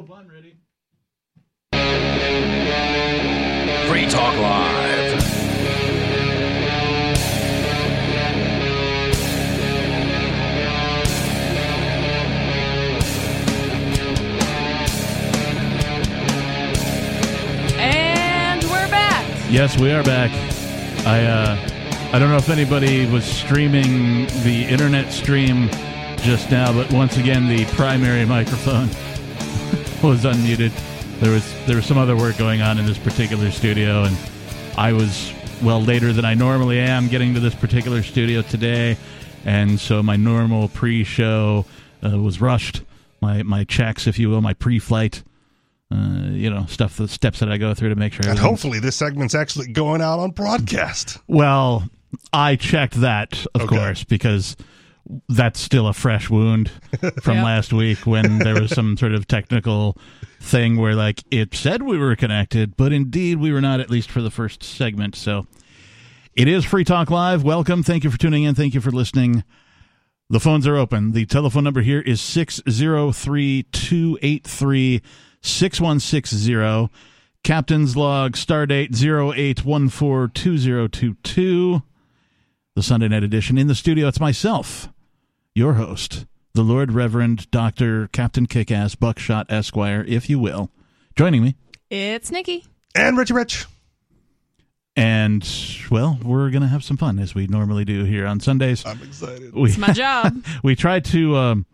Hope I'm ready. Free Talk Live. And we're back. Yes, we are back. I uh, I don't know if anybody was streaming the internet stream just now, but once again, the primary microphone was unmuted. There was there was some other work going on in this particular studio, and I was well later than I normally am getting to this particular studio today, and so my normal pre-show uh, was rushed. My my checks, if you will, my pre-flight. Uh, you know, stuff, the steps that I go through to make sure. And hopefully this segment's actually going out on broadcast. well, I checked that, of Okay. course, because that's still a fresh wound from Yeah. last week when there was some sort of technical thing where, like, it said we were connected, but indeed we were not, at least for the first segment. So it is Free Talk Live. Welcome. Thank you for tuning in. Thank you for listening. The phones are open. The telephone number here is 603 283 6160. Captain's log, stardate 08142022. The Sunday night edition. In the studio, it's myself, your host, the Lord Reverend Dr. Captain Kickass Buckshot Esquire, if you will, joining me. It's Nikki. And Richie Rich. And, well, we're going to have some fun as we normally do here on Sundays. I'm excited. We, It's my job. we try to um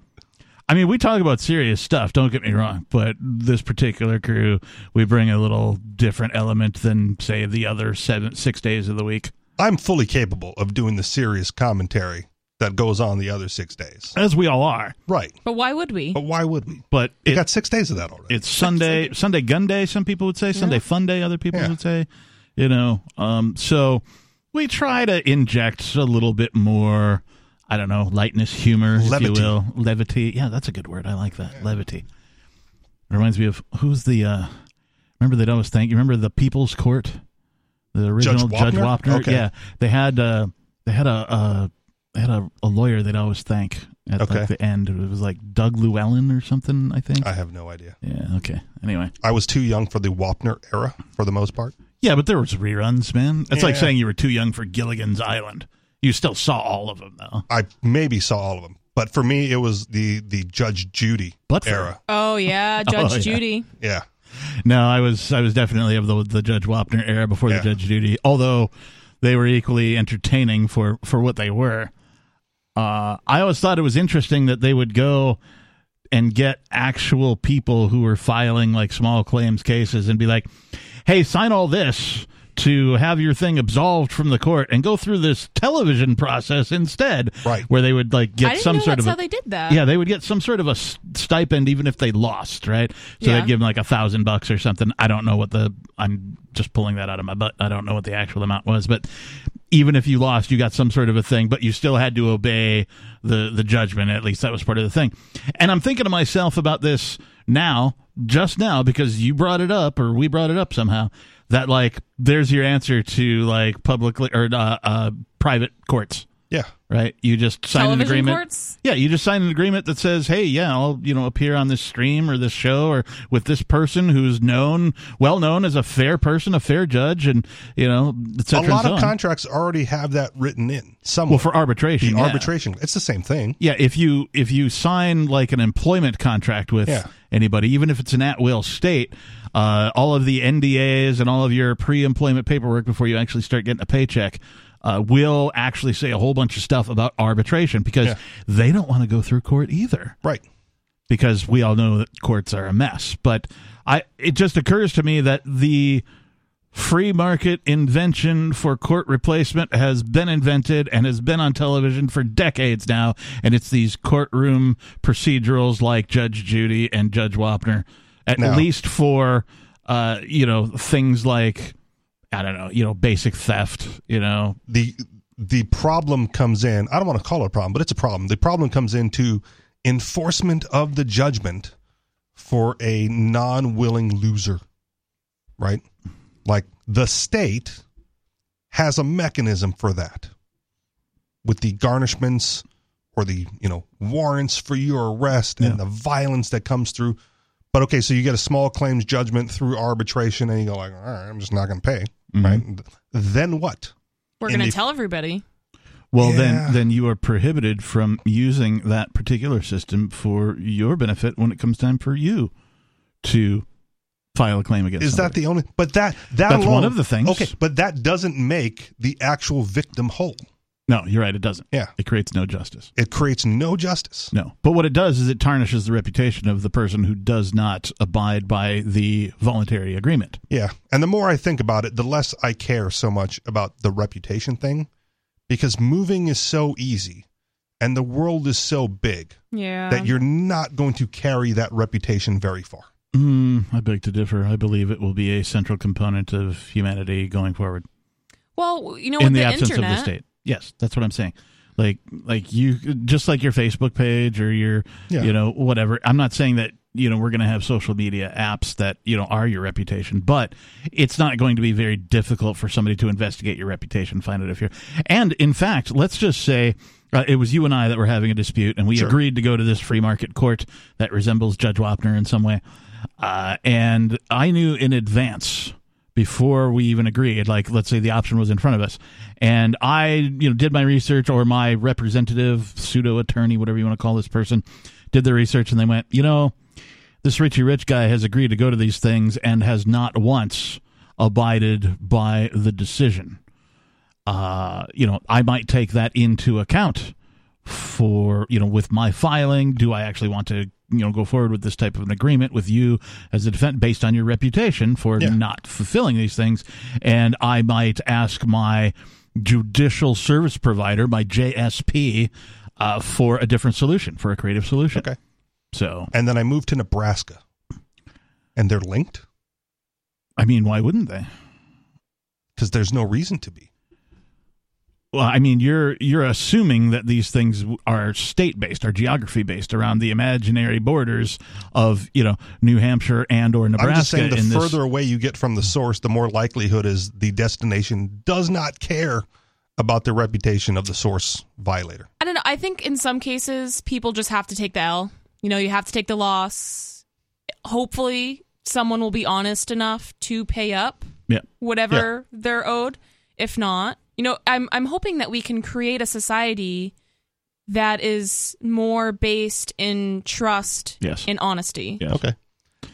I mean, we talk about serious stuff, don't get me wrong, but this particular crew, we bring a little different element than say the other seven six days of the week. I'm fully capable of doing the serious commentary that goes on the other six days. As we all are. Right. but why would we? But why would we? But We it, got six days of that already. it's Sunday Sunday gun day, some people would say, Sunday fun day, other people Yeah. would say. You know. Um so we try to inject a little bit more I don't know, lightness, humor, if Levity. you will. Levity. Yeah, that's a good word. I like that. Levity. Reminds me of who's the uh remember they'd always thank you remember the People's Court? The original Judge Wapner? Wapner? Okay. Yeah. They had uh they had a uh they had a, a lawyer they'd always thank at Okay. like the end. It was like Doug Llewellyn or something, I think. I have no idea. yeah, okay. Anyway. I was too young for the Wapner era for the most part. Yeah, but there was reruns, man. It's like saying you were too young for Gilligan's Island. You still saw all of them though. I maybe saw all of them. But for me, it was the, the Judge Judy But era. Oh yeah, oh, Judge Oh, yeah. Judy. Yeah. No, I was I was definitely of the the Judge Wapner era before Yeah. the Judge Judy. Although they were equally entertaining for for what they were. Uh, I always thought it was interesting that they would go and get actual people who were filing like small claims cases and be like, "Hey, sign all this." To have your thing absolved from the court and go through this television process instead, Right. Where they would like I get didn't some know sort that's of how a, they did that. yeah, they would get some sort of a s- stipend even if they lost, right? So Yeah. they'd give them like a thousand bucks or something. I don't know what the I'm just pulling that out of my butt. I don't know what the actual amount was, but even if you lost, you got some sort of a thing, but you still had to obey the the judgment. At least that was part of the thing. And I'm thinking to myself about this now, just now, because you brought it up or we brought it up somehow. That like, there's your answer to like publicly or uh, uh, private courts. Right? You just sign an agreement. courts? Yeah, you just sign an agreement that says, "Hey, yeah, I'll you know appear on this stream or this show or with this person who's known, well known as a fair person, a fair judge, and you know, etc." A lot and so of on. contracts already have that written in. Somewhere. Well, for arbitration, the yeah. arbitration. It's the same thing. Yeah, if you if you sign like an employment contract with Yeah. anybody, even if it's an at will state, uh, all of the NDAs and all of your pre employment paperwork before you actually start getting a paycheck. Uh, will actually say a whole bunch of stuff about arbitration because Yeah. they don't want to go through court either Right. because we all know that courts are a mess. But I, it just occurs to me that the free market invention for court replacement has been invented and has been on television for decades now, and it's these courtroom procedurals like Judge Judy and Judge Wapner, at Now- least for uh, you know things like I don't know, you know, basic theft, you know, the the problem comes in i don't want to call it a problem but it's a problem. The problem comes into enforcement of the judgment for a non-willing loser right? Like the state has a mechanism for that. With the garnishments or the you know warrants for your arrest and the violence that comes through. But okay, so you get a small claims judgment through arbitration, and you go like, all right, I'm just not going to pay, Mm-hmm. right? Then what? We're going to tell everybody. Well, Yeah. then, then you are prohibited from using that particular system for your benefit when it comes time for you to file a claim against. Is that the only? But that that That's alone- one of the things. Okay, but that doesn't make the actual victim whole. No, you're right. It doesn't. Yeah. It creates no justice. It creates no justice. No. But what it does is it tarnishes the reputation of the person who does not abide by the voluntary agreement. Yeah. And the more I think about it, the less I care so much about the reputation thing because moving is so easy and the world is so big Yeah. that you're not going to carry that reputation very far. Mm, I beg to differ. I believe it will be a central component of humanity going forward well, you know, in with the, the, absence internet, of the state. Yes, that's what I'm saying. Like, like you, just like your Facebook page or your, Yeah. you know, whatever. I'm not saying that you know we're going to have social media apps that you know are your reputation, but it's not going to be very difficult for somebody to investigate your reputation, find out if you're. And in fact, let's just say. Uh, it was you and I that were having a dispute, and we Sure. agreed to go to this free market court that resembles Judge Wapner in some way. Uh, and I knew in advance before we even agreed like let's say the option was in front of us. And i you know did my research or my representative pseudo attorney whatever you want to call this person did the research and they went you know this richie rich guy has agreed to go to these things and has not once abided by the decision. Uh you know i might take that into account for you know with my filing do i actually want to you know go forward with this type of an agreement with you as a defense based on your reputation for Yeah. not fulfilling these things and i might ask my judicial service provider my jsp uh, for a different solution for a creative solution Okay. so And then I moved to Nebraska and they're linked i mean why wouldn't they because there's no reason to be. Well, I mean, you're you're assuming that these things are state based, are geography based around the imaginary borders of you know New Hampshire and or Nebraska. I'm just saying the in this- further away you get from the source, the more likelihood is the destination does not care about the reputation of the source violator. I don't know. I think in some cases, people just have to take the L. You know, you have to take the loss. Hopefully, someone will be honest enough to pay up yeah, whatever they're owed. If not, you know, I'm I'm hoping that we can create a society that is more based in trust Yes. and honesty. yes. Okay.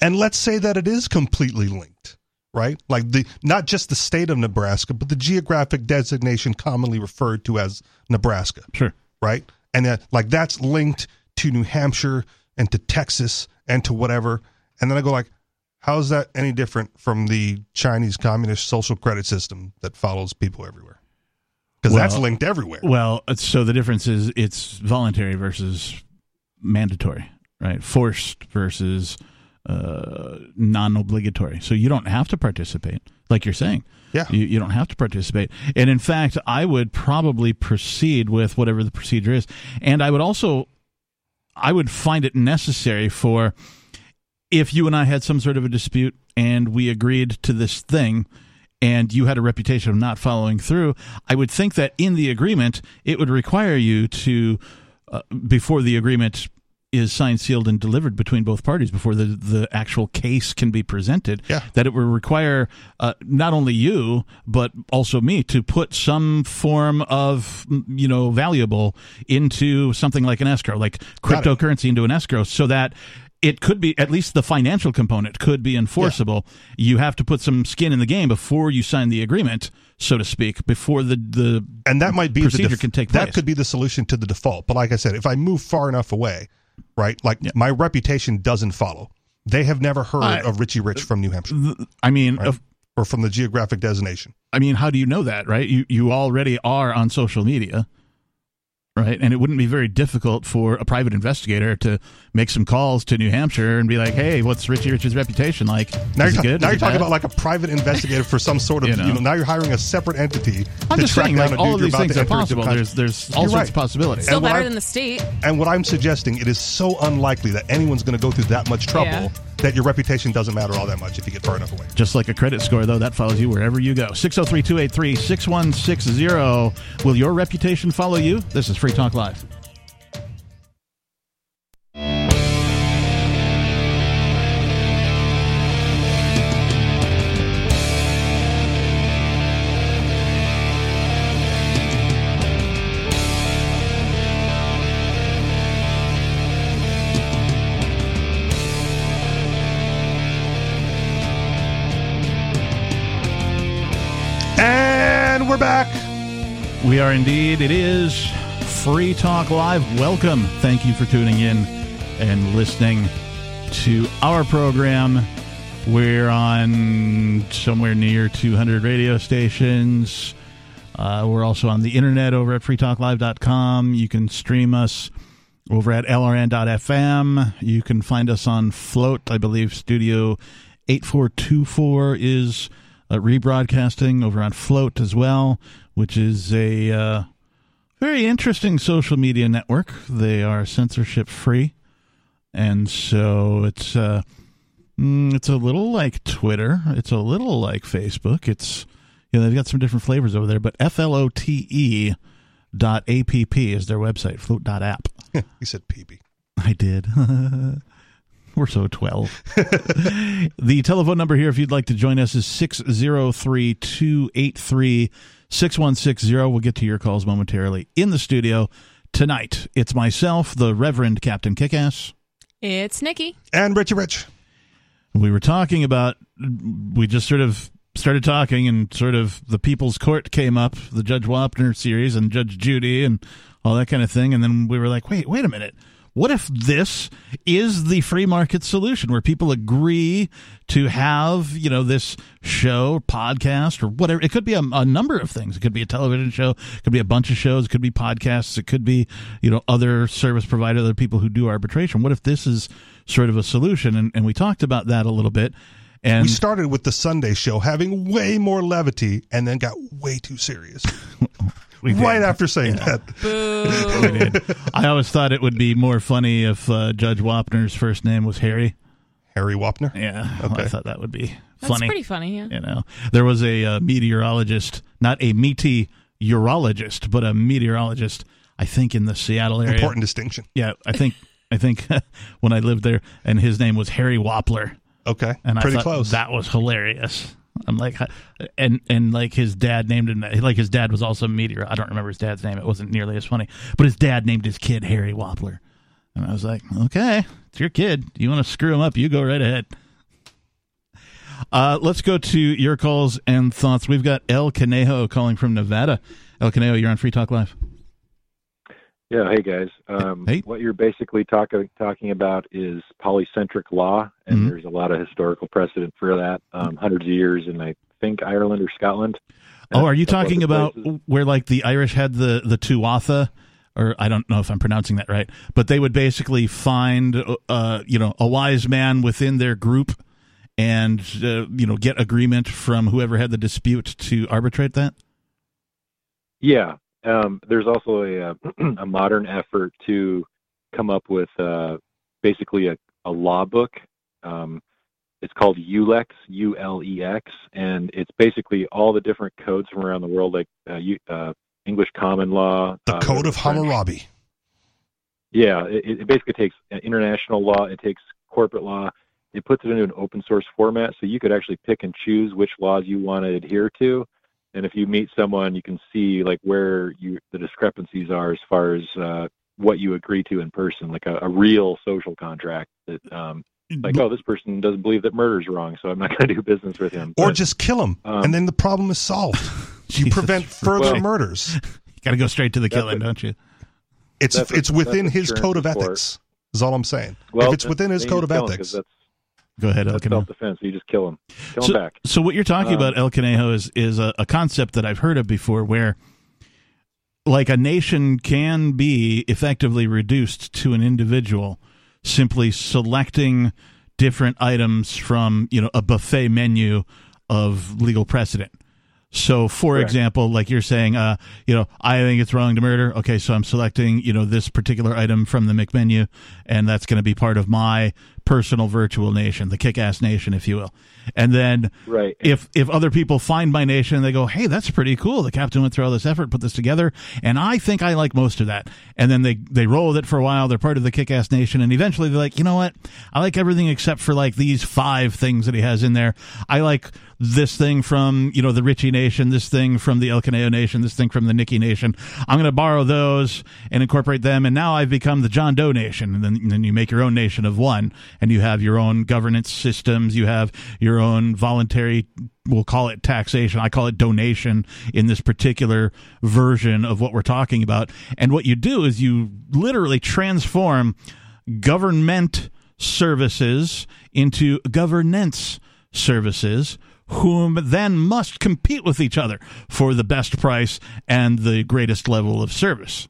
And let's say that it is completely linked, right? Like the not just the state of Nebraska, but the geographic designation commonly referred to as Nebraska, sure. right? And that like that's linked to New Hampshire and to Texas and to whatever. And then I go like, how is that any different from the Chinese communist social credit system that follows people everywhere? Because that's linked everywhere. Well, so the difference is it's voluntary versus mandatory, right? Forced versus uh, non-obligatory. So you don't have to participate, like you're saying. Yeah. You, you don't have to participate. And in fact, I would probably proceed with whatever the procedure is. And I would also, I would find it necessary for if you and I had some sort of a dispute and we agreed to this thing and you had a reputation of not following through, I would think that in the agreement, it would require you to, uh, before the agreement is signed, sealed, and delivered between both parties, before the, the actual case can be presented, Yeah. that it would require uh, not only you, but also me to put some form of, you know, valuable into something like an escrow, like cryptocurrency into an escrow, so that it could be at least the financial component could be enforceable. You have to put some skin in the game before you sign the agreement, so to speak, before the the and that might be procedure the def- can take that could be the solution to the default but like i said if i move far enough away right like Yeah. my reputation doesn't follow they have never heard I- of richie rich from new hampshire I mean, Right. of- or from the geographic designation I mean, how do you know that, right? You you already are on social media, right? And it wouldn't be very difficult for a private investigator to make some calls to New Hampshire and be like, "Hey, what's Richie Rich's reputation like? now Is you're, ta- good? now you're talking bad?" about like a private investigator for some sort of You you know. know, now you're hiring a separate entity I'm to just track saying, down like a all of these things are enter into a possible. There's there's all You're sorts right. of possibilities. Still And better I'm- than the state. and what i'm suggesting it is so unlikely that anyone's going to go through that much trouble Yeah. That your reputation doesn't matter all that much if you get far enough away Just like a credit score, though, that follows you wherever you go. 603 283 6160. Will your reputation follow you? This is Free Talk Live. We are indeed. It is Free Talk Live. Welcome. Thank you for tuning in and listening to our program. We're on somewhere near 200 radio stations. Uh, we're also on the internet over at freetalklive.com. You can stream us over at lrn.fm. You can find us on Flote. I believe Studio 8424 is uh, rebroadcasting over on Flote as well, which is a uh, very interesting social media network. They are censorship free. And so it's uh, mm, it's a little like Twitter. It's a little like Facebook. It's you know they've got some different flavors over there, but F L O T E dot app is their website. Flote dot app. he said PB. I did. We're so 12. the telephone number here, if you'd like to join us, is 603 283 6160. We'll get to your calls momentarily. In the studio tonight, it's myself, the Reverend Captain Kickass. It's Nikki. And Richie Rich. We were talking about, we just sort of started talking, and sort of the People's Court came up, the Judge Wapner series, and Judge Judy, and all that kind of thing. And then we were like, wait, wait a minute. What if this is the free market solution where people agree to have, you know, this show, podcast, or whatever? It could be a, a, number of things. It could be a television show. It could be a bunch of shows. It could be podcasts. It could be, you know, other service providers, other people who do arbitration. What if this is sort of a solution? And, and we talked about that a little bit. And we started with the Sunday show having way more levity and then got way too serious. right after saying yeah. that. I always thought it would be more funny if uh, Judge Wapner's first name was Harry. Harry Wapner? Yeah. Okay. I thought that would be funny. That's pretty funny, yeah. You know, there was a uh, meteorologist, not a meteorologist, but a meteorologist, I think in the Seattle area. Important distinction. Yeah, I think I think when I lived there and his name was Harry Wapler. Okay. And pretty I close. That was hilarious. I'm like, and and like his dad named him. Like his dad was also a meteor. I don't remember his dad's name. It wasn't nearly as funny. But his dad named his kid Harry Wapler, and I was like, okay, it's your kid. You want to screw him up? You go right ahead. Uh, let's go to your calls and thoughts. We've got El Conejo calling from Nevada. El Conejo, you're on Free Talk Live. Yeah, hey guys. Um, hey. What you're basically talking talking about is polycentric law, and Mhm. there's a lot of historical precedent for that. Um, hundreds of years in, I think, Ireland or Scotland. Oh, are you talking about places. where like the Irish had the the tuatha, or I don't know if I'm pronouncing that right, but they would basically find uh you know a wise man within their group and uh, you know get agreement from whoever had the dispute to arbitrate that. Yeah. Um, there's also a, uh, a modern effort to come up with uh, basically a, a law book. Um, it's called ULEX, U L E X, and it's basically all the different codes from around the world, like uh, U, uh, English common law, the uh, Code of Hammurabi. Yeah, it, it basically takes uh, international law, it takes corporate law, it puts it into an open source format, so you could actually pick and choose which laws you want to adhere to. And if you meet someone, you can see like where you the discrepancies are as far as uh, what you agree to in person, like a, a real social contract that, um, like, oh, this person doesn't believe that murder's wrong, so I'm not going to do business with him. Or But, just kill him, um, and then the problem is solved. You prevent further Well- murders. You got to go straight to the killing, what- don't you? It's That's what- it's within his code of is for. ethics. Is all I'm saying. well, if it's within his code of kill 'em, 'cause ethics, that's, Go ahead, El that's self-defense. You just kill him, kill So, him back. so what you're talking Um, about, El Conejo, is is a, a concept that I've heard of before, where like a nation can be effectively reduced to an individual simply selecting different items from you know a buffet menu of legal precedent. So, for Correct. example, like you're saying, uh, you know, I think it's wrong to murder. Okay, so I'm selecting, you know, this particular item from the McMenu, and that's going to be part of my personal virtual nation, the kick-ass nation, if you will. And then Right. if if other people find my nation and they go, hey, that's pretty cool. The captain went through all this effort, put this together, and I think I like most of that. And then they they roll with it for a while. They're part of the kick-ass nation, and eventually they're like, you know what? I like everything except for like these five things that he has in there. I like this thing from you know the Richie Nation, this thing from the El Conejo Nation, this thing from the Nikki Nation. I'm going to borrow those and incorporate them, and now I've become the John Doe Nation. And then, and then you make your own nation of one, and you have your own governance systems. You have your own voluntary, we'll call it taxation. I call it donation in this particular version of what we're talking about. And what you do is you literally transform government services into governance services whom then must compete with each other for the best price and the greatest level of service.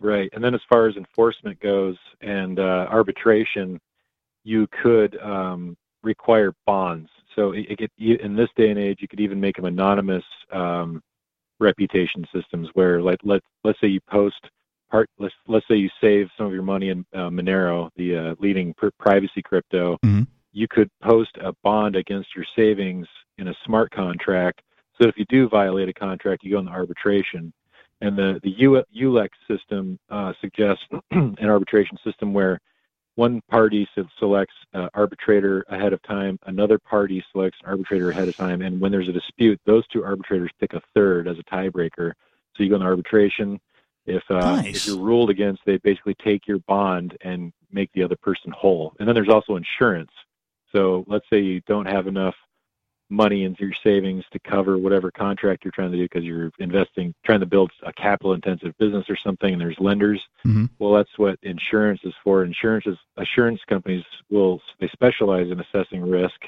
Right. And then as far as enforcement goes and uh, arbitration, you could um, require bonds. So it, it could, in this day and age, you could even make them anonymous um, reputation systems where, like, let let's say you post part, let's let's say you save some of your money in uh, Monero, the uh, leading pr- privacy crypto. Mm-hmm. You could post a bond against your savings in a smart contract. So if you do violate a contract, you go into arbitration and the the ULEX system uh, suggests an arbitration system where one party selects uh, arbitrator ahead of time, another party selects an arbitrator ahead of time, and when there's a dispute, those two arbitrators pick a third as a tiebreaker. So you go into arbitration. If, uh, nice. if you're ruled against, they basically take your bond and make the other person whole. And then there's also insurance. So let's say you don't have enough money into your savings to cover whatever contract you're trying to do because you're investing, trying to build a capital intensive business or something, and there's lenders. Mm-hmm. Well, that's what insurance is for. Insurance is, assurance companies will they specialize in assessing risk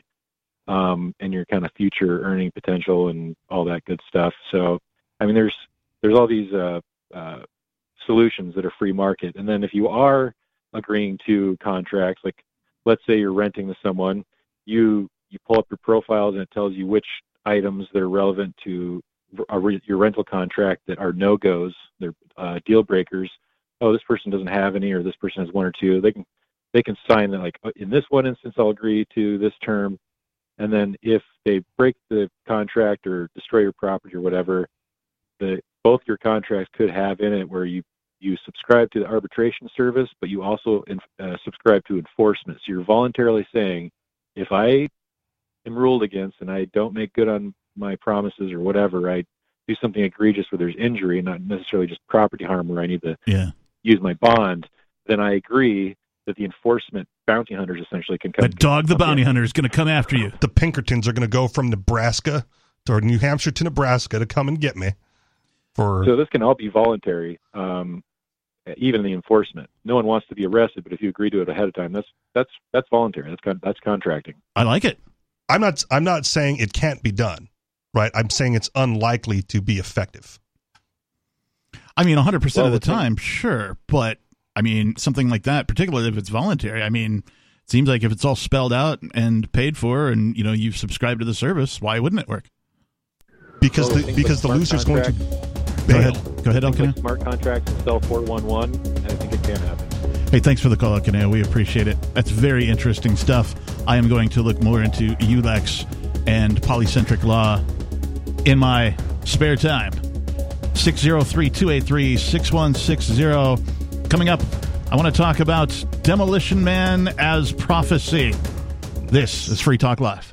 um, and your kind of future earning potential and all that good stuff. So, I mean, there's there's all these uh, uh, solutions that are free market, and then if you are agreeing to contracts, like let's say you're renting to someone, you you pull up your profiles and it tells you which items that are relevant to your rental contract that are no goes, they're uh, deal breakers. Oh, this person doesn't have any, or this person has one or two. They can they can sign that like uh, in this one instance I'll agree to this term, and then if they break the contract or destroy your property or whatever, the both your contracts could have in it where you you subscribe to the arbitration service, but you also in, uh, subscribe to enforcement. So you're voluntarily saying, if I am ruled against and I don't make good on my promises or whatever, I do something egregious where there's injury, not necessarily just property harm where I need to yeah. use my bond, then I agree that the enforcement bounty hunters essentially can come. The dog, the bounty hunter, is going to come after you. The Pinkertons are going to go from Nebraska or New Hampshire to Nebraska to come and get me. For so this can all be voluntary, um, even the enforcement. No one wants to be arrested, but if you agree to it ahead of time, that's that's that's voluntary. That's that's contracting. I like it. I'm not I'm not saying it can't be done, right? I'm saying it's unlikely to be effective. I mean, 100 percent of the time, sure, but I mean, something like that, particularly if it's voluntary. I mean, it seems like if it's all spelled out and paid for, and you know you've subscribed to the service, why wouldn't it work? Because well, the because like the loser's going to. Go ahead. Go ahead, Elkanah. smart contracts and sell 411, and I think it can happen. Hey, thanks for the call, Elkanah. We appreciate it. That's very interesting stuff. I am going to look more into ULEX and polycentric law in my spare time. 603 283 6160. Coming up, I want to talk about Demolition Man as prophecy. This is Free Talk Live.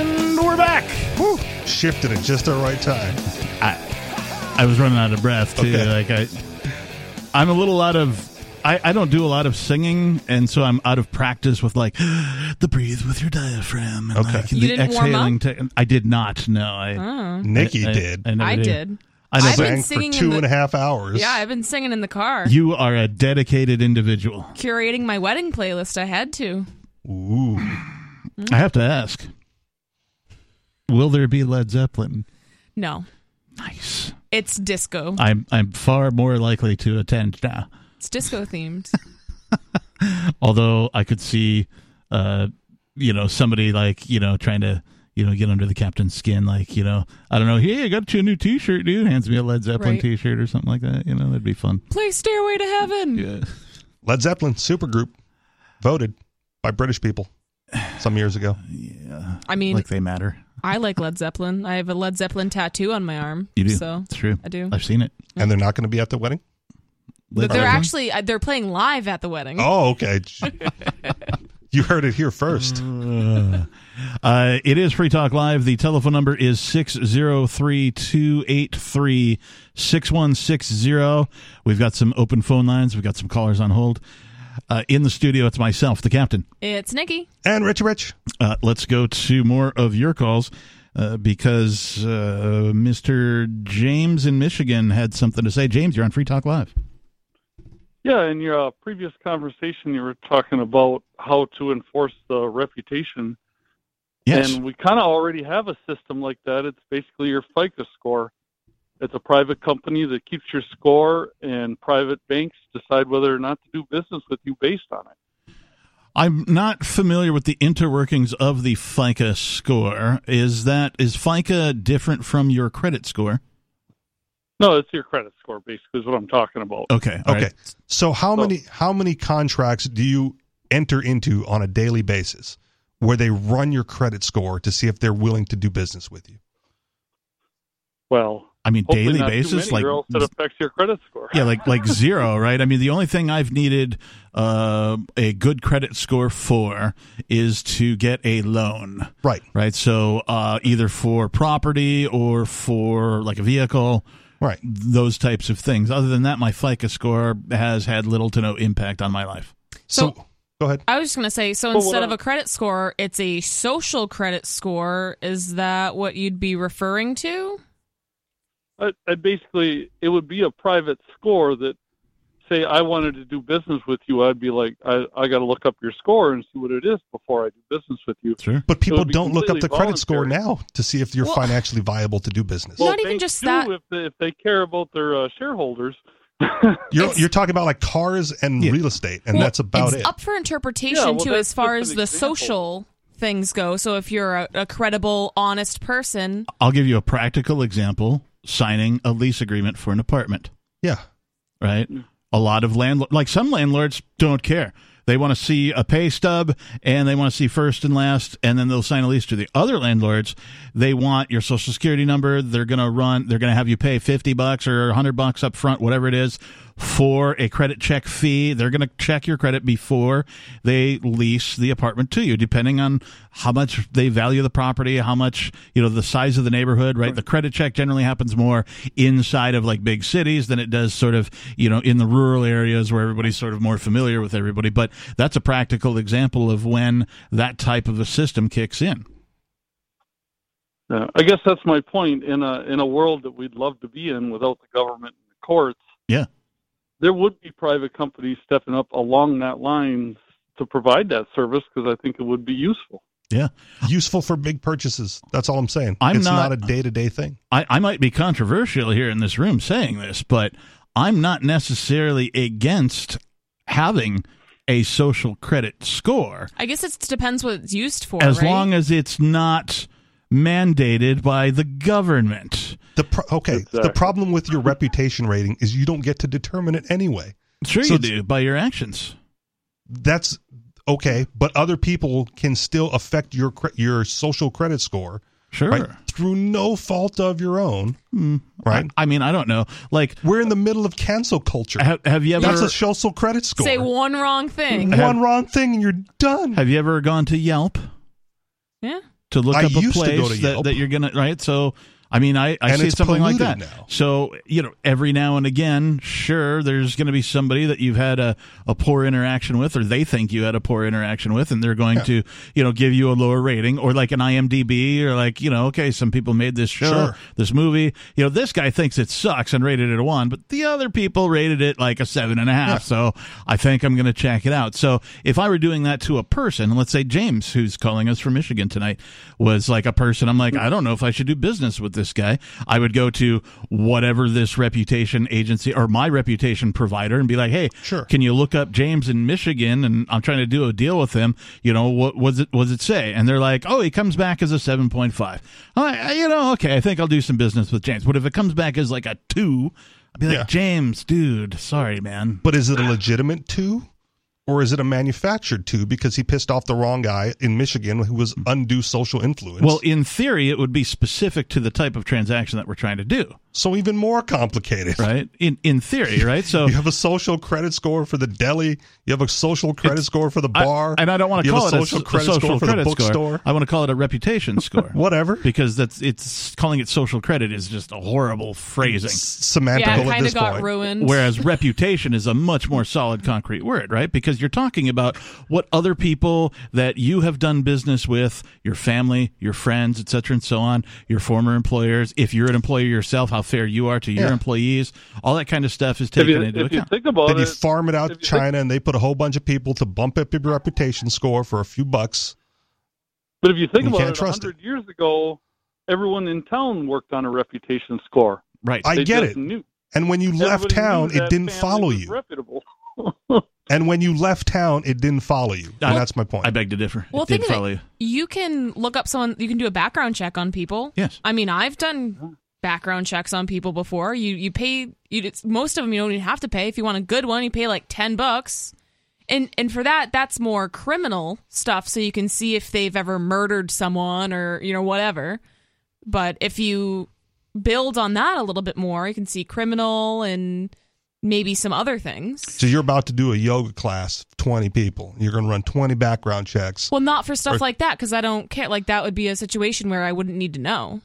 And we're back. Woo. Shifted at just the right time. I, I was running out of breath too. Okay. Like I, I'm a little out of. I, I don't do a lot of singing, and so I'm out of practice with like the breathe with your diaphragm. And Okay. Like, You the didn't warm exhaling. up? te- I did not. No, I. Oh. Nikki I, did. I, I did. I I've been singing for singing two the- and a half hours. Yeah, I've been singing in the car. You are a dedicated individual. Curating my wedding playlist, I had to. Ooh. I have to ask: Will there be Led Zeppelin? No, Nice. it's disco. I'm I'm far more likely to attend now. It's disco themed. Although I could see, uh, you know, somebody like you know trying to you know get under the captain's skin, like you know, I don't know, hey, I got you a new T-shirt, dude. Hands me a Led Zeppelin Right. T-shirt or something like that. You know, that'd be fun. Play Stairway to Heaven. Yeah. Led Zeppelin supergroup voted by British people some years ago. Yeah. I mean, like they matter. I like Led Zeppelin. I have a Led Zeppelin tattoo on my arm. You do. So it's true. I do. I've seen it. And they're not going to be at the wedding? Led But they're actually uh, they're playing live at the wedding. Oh, okay. you heard it here first. Uh, uh, it is Free Talk Live. The telephone number is 603 283 6160. We've got some open phone lines. We've got some callers on hold. Uh, in the studio, it's myself, the captain. It's Nikki. And Richie Rich. Uh, let's go to more of your calls uh, because uh, Mr. James in Michigan had something to say. James, you're on Free Talk Live. Yeah, in your uh, previous conversation, you were talking about how to enforce the reputation. Yes. And we kind of already have a system like that. It's basically your FICO score. It's a private company that keeps your score, and private banks decide whether or not to do business with you based on it. I'm not familiar with the interworkings of the FICO score. Is that is FICO different from your credit score? No, it's your credit score, basically, is what I'm talking about. Okay. all Okay. right. So how So- many how many contracts do you enter into on a daily basis where they run your credit score to see if they're willing to do business with you? Well, I mean, hopefully daily basis, like or else it affects your credit score. yeah, like like zero, right? I mean, the only thing I've needed uh, a good credit score for is to get a loan, Right. right? So uh, either for property or for like a vehicle, Right. those types of things. Other than that, my FICO score has had little to no impact on my life. So, So- go ahead. I was just gonna say, so But instead of a credit score, it's a social credit score. Is that what you'd be referring to? I, I basically, it would be a private score that, say, I wanted to do business with you. I'd be like, I, I got to look up your score and see what it is before I do business with you. Sure. But people don't look up the completely credit score now to see if you're Well- financially viable to do business. Well- Not even just that. If they, if they care about their uh, shareholders. You're you're talking about like cars and Yeah. real estate, and Well, that's about it's it. up for interpretation Yeah, well, too, as far as the example. social things go. So if you're a, a credible, honest person, I'll give you a practical example: signing a lease agreement for an apartment. yeah. right? Mm. A lot of landlords, like some landlords, don't care. They want to see a pay stub and they want to see first and last, and then they'll sign a lease to the other landlords. They want your social security number. They're going to run, they're going to have you pay 50 bucks or 100 bucks up front, whatever it is, for a credit check fee. They're going to check your credit before they lease the apartment to you, depending on how much they value the property, how much, you know, the size of the neighborhood, right? The credit check generally happens more inside of like big cities than it does sort of, you know, in the rural areas where everybody's sort of more familiar with everybody. But that's a practical example of when that type of a system kicks in. Uh, I guess that's my point. In a in a world that we'd love to be in without the government and the courts, Yeah. There would be private companies stepping up along that line to provide that service because I think it would be useful. Yeah. Useful for big purchases. That's all I'm saying. I'm it's not- not, a day to day thing. I, I might be controversial here in this room saying this, but I'm not necessarily against having a social credit score I guess it depends what it's used for. as right? long as it's not mandated by the government. The pro- okay, the problem with your reputation rating is you don't get to determine it anyway. Sure, So you do by your actions. That's okay, but other people can still affect your your social credit score Sure. right through no fault of your own. Hmm. Right? I, I mean, I don't know. Like, We're in the middle of cancel culture. have, have you ever That's a social credit score. say one wrong thing. One wrong thing and you're done. have you ever gone to Yelp? yeah. To look I up a used to place go to that, that you're gonna right. So I mean, I, I And see something like that. now. So you know, every now and again, sure, there's going to be somebody that you've had a, a poor interaction with, or they think you had a poor interaction with, and they're going to you know give you a lower rating, or like an IMDb, or like you know, okay, some people made this show, Sure. this movie. You know, this guy thinks it sucks and rated it a one, but the other people rated it like a seven and a half. So I think I'm going to check it out. So if I were doing that to a person, let's say James, who's calling us from Michigan tonight, was like a person, I'm like, hmm. I don't know if I should do business with this guy. I would go to whatever this reputation agency or my reputation provider and be like, hey, Sure. can you look up James in Michigan? And I'm trying to do a deal with him. You know, what was it? Was it say? And they're like, oh, he comes back as a 7.5. I'm like, uh, you know, okay, I think I'll do some business with James. But if it comes back as like a two, I'd be like, Yeah. James, dude, sorry, man. But is it a legitimate two? Or is it a manufactured two because he pissed off the wrong guy in Michigan who was undue social influence? Well, in theory, it would be specific to the type of transaction that we're trying to do, so even more complicated. right? In in theory, right? So You have a social credit score for the deli. You have a social credit score for the I- bar. and I don't want to call have it a social a, s- credit social score for credit the bookstore. score. I want to call it a reputation score. Whatever. Because that's it's calling it social credit is just a horrible phrasing. S- Yeah, Semantical it at kind this of got point. ruined. Whereas reputation is a much more solid, concrete word, right? Because you're talking about what other people that you have done business with, your family, your friends, et cetera, and so on, your former employers. If you're an employer yourself, how fair you are to your Yeah. employees. All that kind of stuff is taken you, into if you account. think about Then you it, farm it out to you think- China, and they put a whole bunch of people to bump up your reputation score for a few bucks. but if you think You about it, trust 100 years ago, everyone in town worked on a reputation score. right. I get it. Knew. And when you left Everybody town, it didn't follow you. Reputable. And when you left town, it didn't follow you. Well, and that's my point. I beg to differ. Well, it did think of follow it. you. You can look up someone. You can do a background check on people. Yes. I mean, I've done mm-hmm. Background checks on people before. You you pay. You most of them you don't even have to pay. If you want a good one, you pay like ten bucks. And and for that, that's more criminal stuff. So you can see if they've ever murdered someone or you know whatever. But if you build on that a little bit more, you can see criminal and maybe some other things. so you're about to do a yoga class, 20 people. You're going to run 20 background checks. Well, not for stuff Or- like that because I don't care. Like that would be a situation where I wouldn't need to know.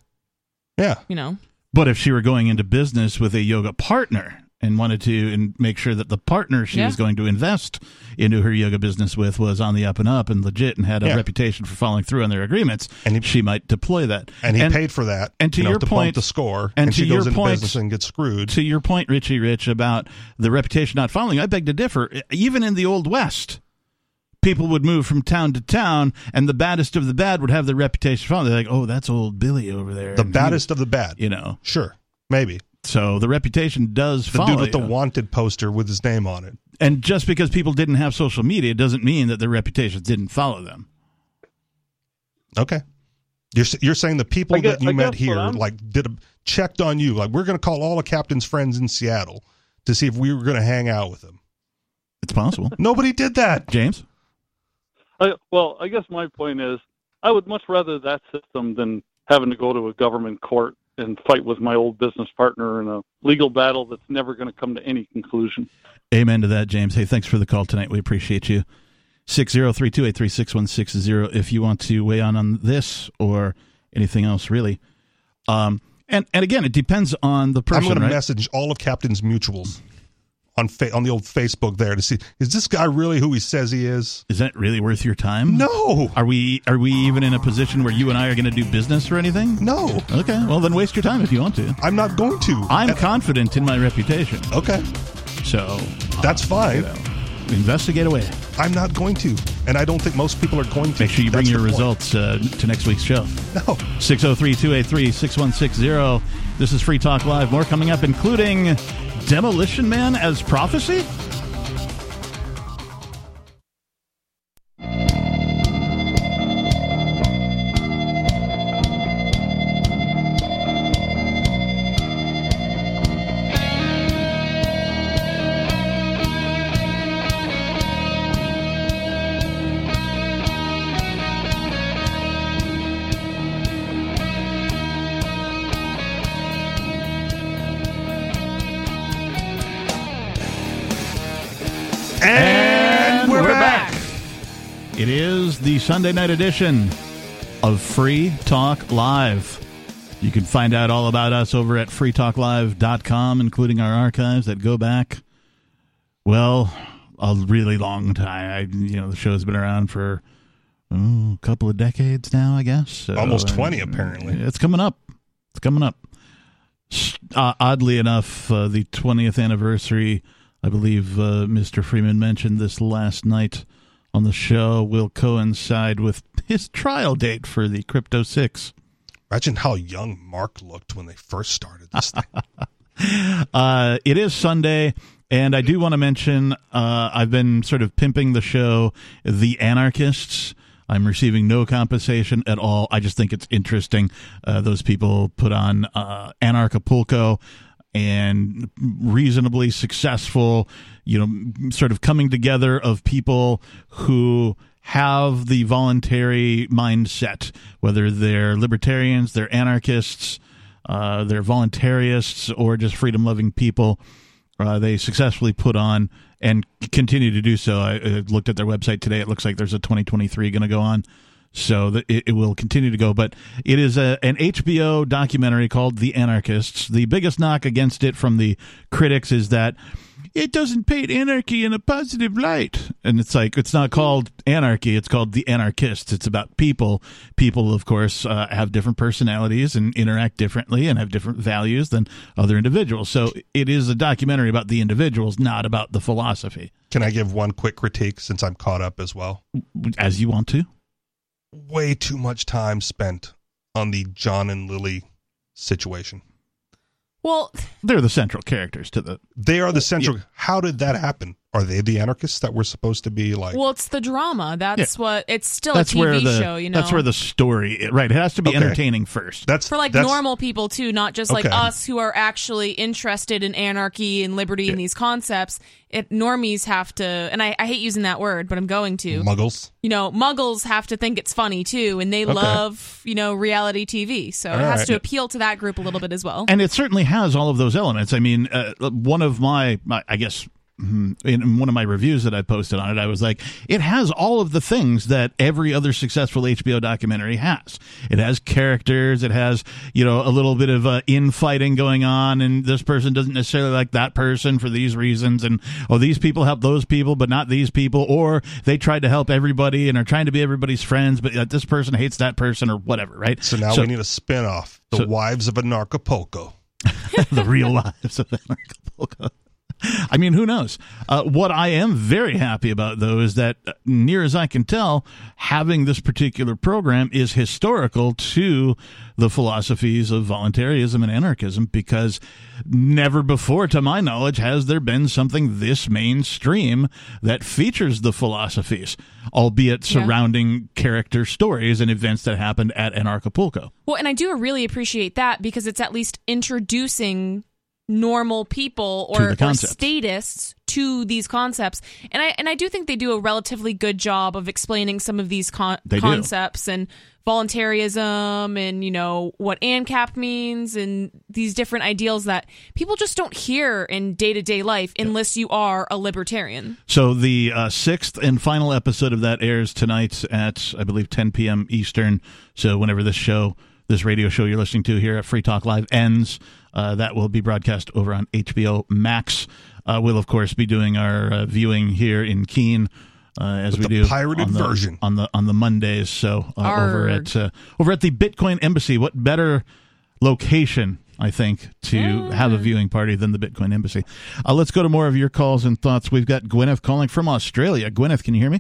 Yeah. You know. But if she were going into business with a yoga partner and wanted to and make sure that the partner she Yeah. was going to invest into her yoga business with was on the up and up and legit and had a Yeah. reputation for following through on their agreements, And he- she might deploy that. And he paid for that. and to you know, your to point- bump the score. and And, to she your goes into point- business and gets screwed. to your point, Richie Rich, about the reputation not following, I beg to differ. Even in the Old West, people would move from town to town, and the baddest of the bad would have their reputation following. They're like, oh, that's old Billy over there. the And he- baddest of the bad. you know. Sure. Maybe. So the reputation does The follow dude with the wanted poster with his name on it. And just because people didn't have social media doesn't mean that their reputations didn't follow them. Okay. You're you're saying the people guess- that you I met here like did a, checked on you like we're going to call all of Captain's friends in Seattle to see if we were going to hang out with them. It's possible. Nobody did that. James? I, well, I guess my point is, I would much rather that system than having to go to a government court and fight with my old business partner in a legal battle that's never going to come to any conclusion. Amen to that, James. Hey, thanks for the call tonight. We appreciate you. 603-283-6160 if you want to weigh on on this or anything else, really. Um, and, and again, it depends on the person, I'm going right? to message all of Captain's mutuals on fa- on the old Facebook there to see is this guy really who he says he is? Is that really worth your time? No. Are we are we even in a position where you and I are going to do business or anything? No. Okay, well then waste your time if you want to. I'm not going to. I'm confident in my reputation, okay. so That's fine. you know, investigate away. I'm not going to. And I don't think most people are going to. Make sure you bring That's your results uh, to next week's show. No. 603 283 6160. This is Free Talk Live. More coming up, including Demolition Man as prophecy. The Sunday night edition of Free Talk Live. You can find out all about us over at freetalklive.com, including our archives that go back, well, a really long time. I, you know, the show's been around for oh, a couple of decades now, I guess. So, Almost uh, 20, apparently. It's coming up. It's coming up. Uh, oddly enough, uh, the 20th anniversary, I believe uh, Mr. Freeman mentioned this last night on the show, will coincide with his trial date for the Crypto 6. Imagine how young Mark looked when they first started this thing. Uh, it is Sunday, and I do want to mention uh, I've been sort of pimping the show, The Anarchists. I'm receiving no compensation at all. I just think it's interesting. Uh, those people put on uh, Anarchapulco and reasonably successful, you know, sort of coming together of people who have the voluntary mindset, whether they're libertarians, they're anarchists, uh, they're voluntarists, or just freedom loving people. Uh, they successfully put on and continue to do so. I, I looked at their website today. It looks like there's a 2023 going to go on. So that it, it will continue to go, but it is a, an HBO documentary called "The Anarchists." The biggest knock against it from the critics is that it doesn't paint anarchy in a positive light. And it's like, it's not called anarchy, it's called the anarchists. It's about people. People, of course, uh, have different personalities and interact differently and have different values than other individuals. So it is a documentary about the individuals, not about the philosophy. Can I give one quick critique since I'm caught up as well? As you want to. Way too much time spent on the John and Lily situation. Well, they're the central characters to the. They are the oh, central. Yeah. How did that happen? Are they the anarchists that we're supposed to be like? Well, it's the drama. That's yeah. what. It's still that's a TV where the, show. You know, that's where the story. Right. It has to be okay. entertaining first. That's for like that's, normal people too, not just okay. like us who are actually interested in anarchy and liberty yeah. and these concepts. It normies have to, and I, I, hate using that word, but I'm going to. Muggles. You know, muggles have to think it's funny too, and they okay. love you know reality TV, so all it has right. to appeal to that group a little bit as well. And it certainly has all of those elements. I mean, uh, one of my, my I guess. In one of my reviews that I posted on it, I was like, it has all of the things that every other successful HBO documentary has. It has characters, it has, you know, a little bit of uh, infighting going on, and this person doesn't necessarily like that person for these reasons, and oh, these people help those people, but not these people, or they tried to help everybody and are trying to be everybody's friends, but uh, this person hates that person, or whatever, right? So now so, we need a spin off The so, Wives of Anarchapulco. the real lives of Anarchapulco. I mean, who knows? Uh, what I am very happy about, though, is that, uh, near as I can tell, having this particular program is historical to the philosophies of voluntarism and anarchism because never before, to my knowledge, has there been something this mainstream that features the philosophies, albeit surrounding yeah. character stories and events that happened at Anarchapulco. Well, and I do really appreciate that because it's at least introducing normal people or, or statists to these concepts. And i and i do think they do a relatively good job of explaining some of these con- concepts do. and voluntarism and you know what ancap means and these different ideals that people just don't hear in day-to-day life unless you are a libertarian. So the uh, sixth and final episode of that airs tonight at i believe 10 p.m eastern. So whenever this show this radio show you're listening to here at free talk live ends uh, that will be broadcast over on HBO Max. Uh, we'll, of course, be doing our uh, viewing here in Keene. Uh, as With we do pirated on the, version on the on the Mondays. So uh, over at uh, over at the Bitcoin Embassy, what better location I think, to mm. have a viewing party than the Bitcoin Embassy. Uh, let's go to more of your calls and thoughts. We've got Gwyneth calling from Australia. Gwyneth, can you hear me?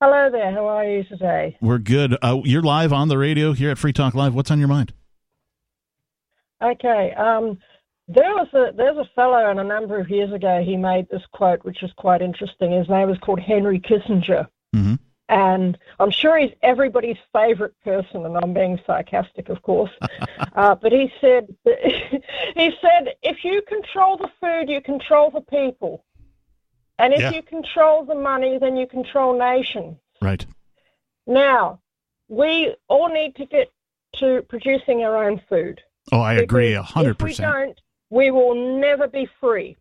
Hello there. How are you today? We're good. Uh, you're live on the radio here at Free Talk Live. What's on your mind? Okay. Um, there was a there's a fellow, and a number of years ago, he made this quote, which is quite interesting. His name was called Henry Kissinger, mm-hmm. and I'm sure he's everybody's favorite person. And I'm being sarcastic, of course. uh, but he said he said if you control the food, you control the people, and if yeah. you control the money, then you control nations. Right. Now, we all need to get to producing our own food. Oh, I agree a hundred percent. If we don't, we will never be free.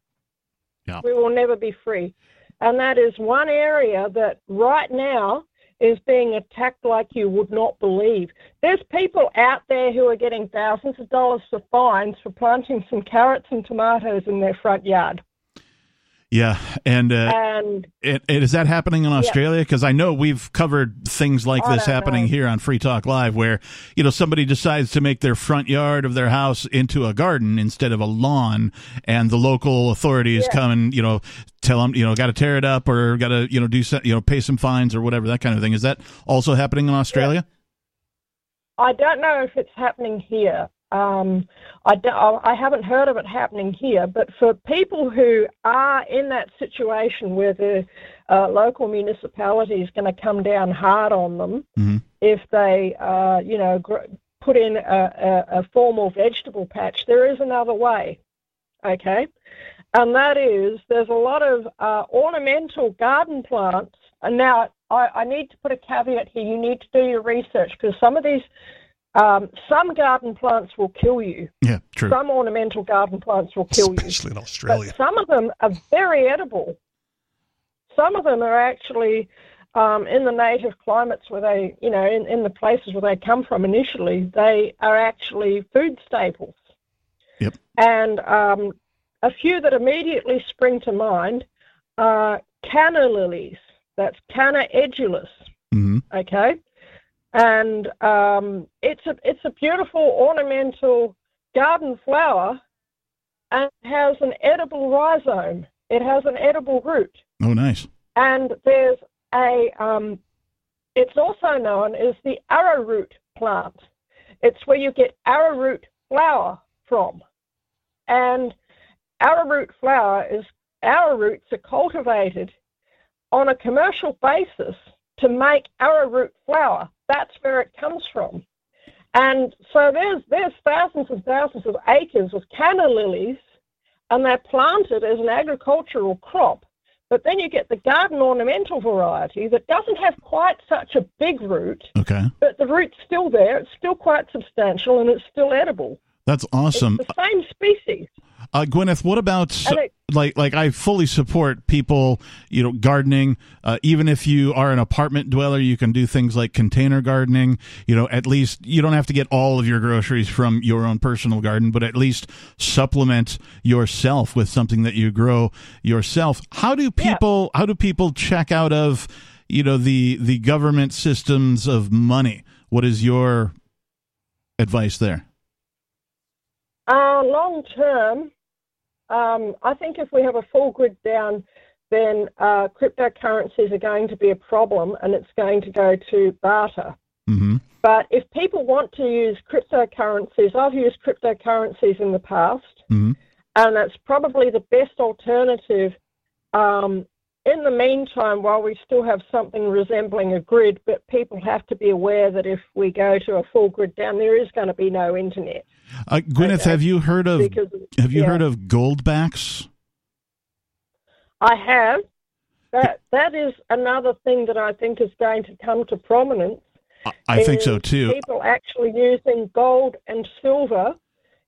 Yeah. We will never be free. And that is one area that right now is being attacked like you would not believe. There's people out there who are getting thousands of dollars for fines for planting some carrots and tomatoes in their front yard. Yeah, and uh, and, and, and is that happening in Australia? Because I know we've covered things like I this happening know. here on Free Talk Live, where you know somebody decides to make their front yard of their house into a garden instead of a lawn, and the local authorities Yeah. come and you know tell them you know got to tear it up or got to you know do you know pay some fines or whatever that kind of thing. Is that also happening in Australia? I don't know if it's happening here. Um, I, I haven't heard of it happening here, but for people who are in that situation where the uh, local municipality is going to come down hard on them Mhm. if they, uh, you know, gr- put in a, a, a formal vegetable patch, there is another way. Okay, and that is there's a lot of uh, ornamental garden plants. And now I, I need to put a caveat here. You need to do your research because some of these, um, some garden plants will kill you. Yeah, true. Some ornamental garden plants will kill you. especially in Australia. But some of them are very edible. Some of them are actually um, in the native climates where they, you know, in, in the places where they come from initially, they are actually food staples. Yep. And um, a few that immediately spring to mind are canna lilies. That's canna edulis hmm okay and um, it's a it's a beautiful ornamental garden flower and has an edible rhizome it has an edible root Oh, nice. and there's a um, it's also known as the arrowroot plant it's where you get arrowroot flour from and arrowroot flour is arrowroots are cultivated on a commercial basis to make arrowroot flour. That's where it comes from. And so there's there's thousands and thousands of acres of canna lilies, and they're planted as an agricultural crop. But then you get the garden ornamental variety that doesn't have quite such a big root, Okay, but the root's still there. It's still quite substantial, and it's still edible. that's awesome. It's the same species. Uh, Gwyneth, what about it- like like I fully support people, you know, gardening. Uh, even if you are an apartment dweller, you can do things like container gardening. You know, at least you don't have to get all of your groceries from your own personal garden, but at least supplement yourself with something that you grow yourself. How do people how do people check out of you know the the government systems of money? What is your advice there? Uh, long term, um, I think if we have a full grid down, then uh, cryptocurrencies are going to be a problem and it's going to go to barter. hmm But if people want to use cryptocurrencies, I've used cryptocurrencies in the past, hmm and it's probably the best alternative. Um, in the meantime, while we still have something resembling a grid, but people have to be aware that if we go to a full grid down, there is going to be no internet. Uh, Gwyneth, Okay. have you heard of Because have you yeah. heard of goldbacks? I have. That that is another thing that I think is going to come to prominence. I, I think so too. People actually using gold and silver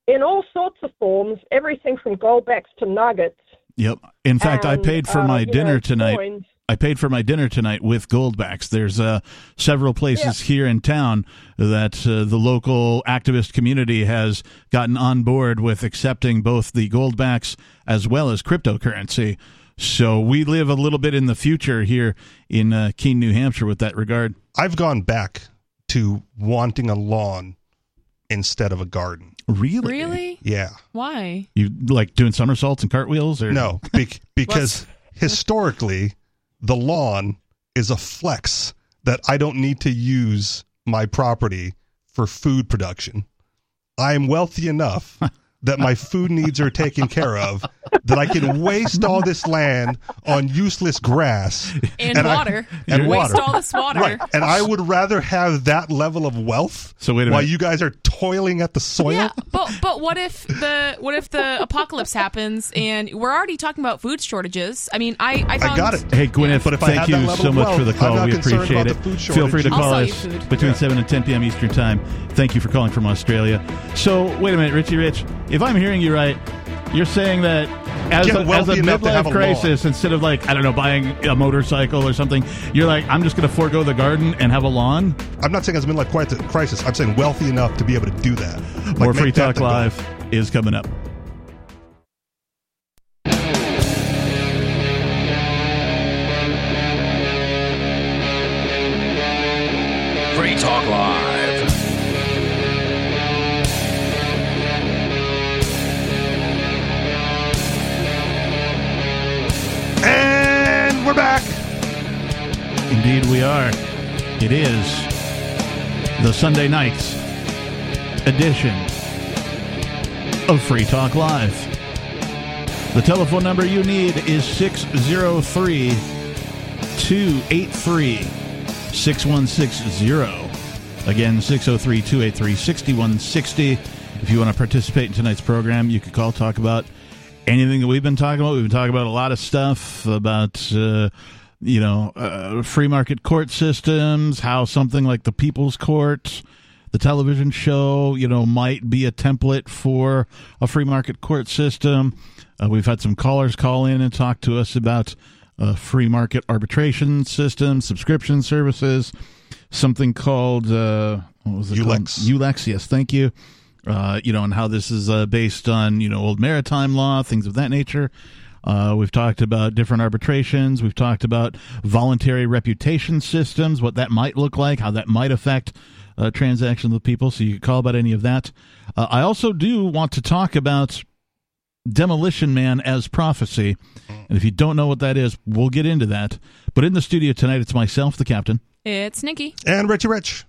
in all sorts of forms, everything from goldbacks to nuggets. Yep. In fact, I paid for uh, my you know, dinner tonight. coins. I paid for my dinner tonight with goldbacks. There's uh, several places here in town that uh, the local activist community has gotten on board with accepting both the goldbacks as well as cryptocurrency. So we live a little bit in the future here in uh, Keene, New Hampshire, with that regard. I've gone back to wanting a lawn instead of a garden. Really? Really? Yeah. Why? You like doing somersaults and cartwheels, or No, bec- because historically, the lawn is a flex that I don't need to use my property for food production. I am wealthy enough that my food needs are taken care of, that I can waste all this land on useless grass And, And I- water. and Waste water. all this water. Right. And I would rather have that level of wealth So wait a while minute. you guys are toiling at the soil. Yeah, but but what if the what if the apocalypse happens and we're already talking about food shortages? I mean, I I, found, got it. Hey, Gwyneth, But if thank had you so much wealth, for the call. We appreciate it. Feel free to call us between Yeah. 7 and 10 p.m. Eastern Time. Thank you for calling from Australia. So, wait a minute, Richie Rich. If I'm hearing you right, you're saying that as get a, as a enough to have midlife a crisis, instead of like I don't know buying a motorcycle or something, you're like I'm just going to forego the garden and have a lawn. lawn. I'm not saying as a midlife cri- crisis. I'm saying wealthy enough to be able to do that. Like, More Free Talk the goal. Live is coming up. Indeed, we are. It is the Sunday nights edition of Free Talk Live. The telephone number you need is 603 283 6160. Again, 603 283 6160. If you want to participate in tonight's program, you could call, talk about anything that we've been talking about. We've been talking about a lot of stuff about, uh, you know, uh, free market court systems, how something like the People's Court, the television show, you know, might be a template for a free market court system. Uh, we've had some callers call in and talk to us about uh, free market arbitration systems, subscription services, something called uh, what was it Ulex. called? Ulex, yes, thank you. Uh, you know, and how this is uh, based on you know old maritime law, things of that nature. Uh, we've talked about different arbitrations. We've talked about voluntary reputation systems, what that might look like, how that might affect uh, transactions with people. So you can call about any of that. Uh, I also do want to talk about Demolition Man as prophecy. And if you don't know what that is, we'll get into that. But in the studio tonight, it's myself, the captain. It's Nikki. And Richie Rich.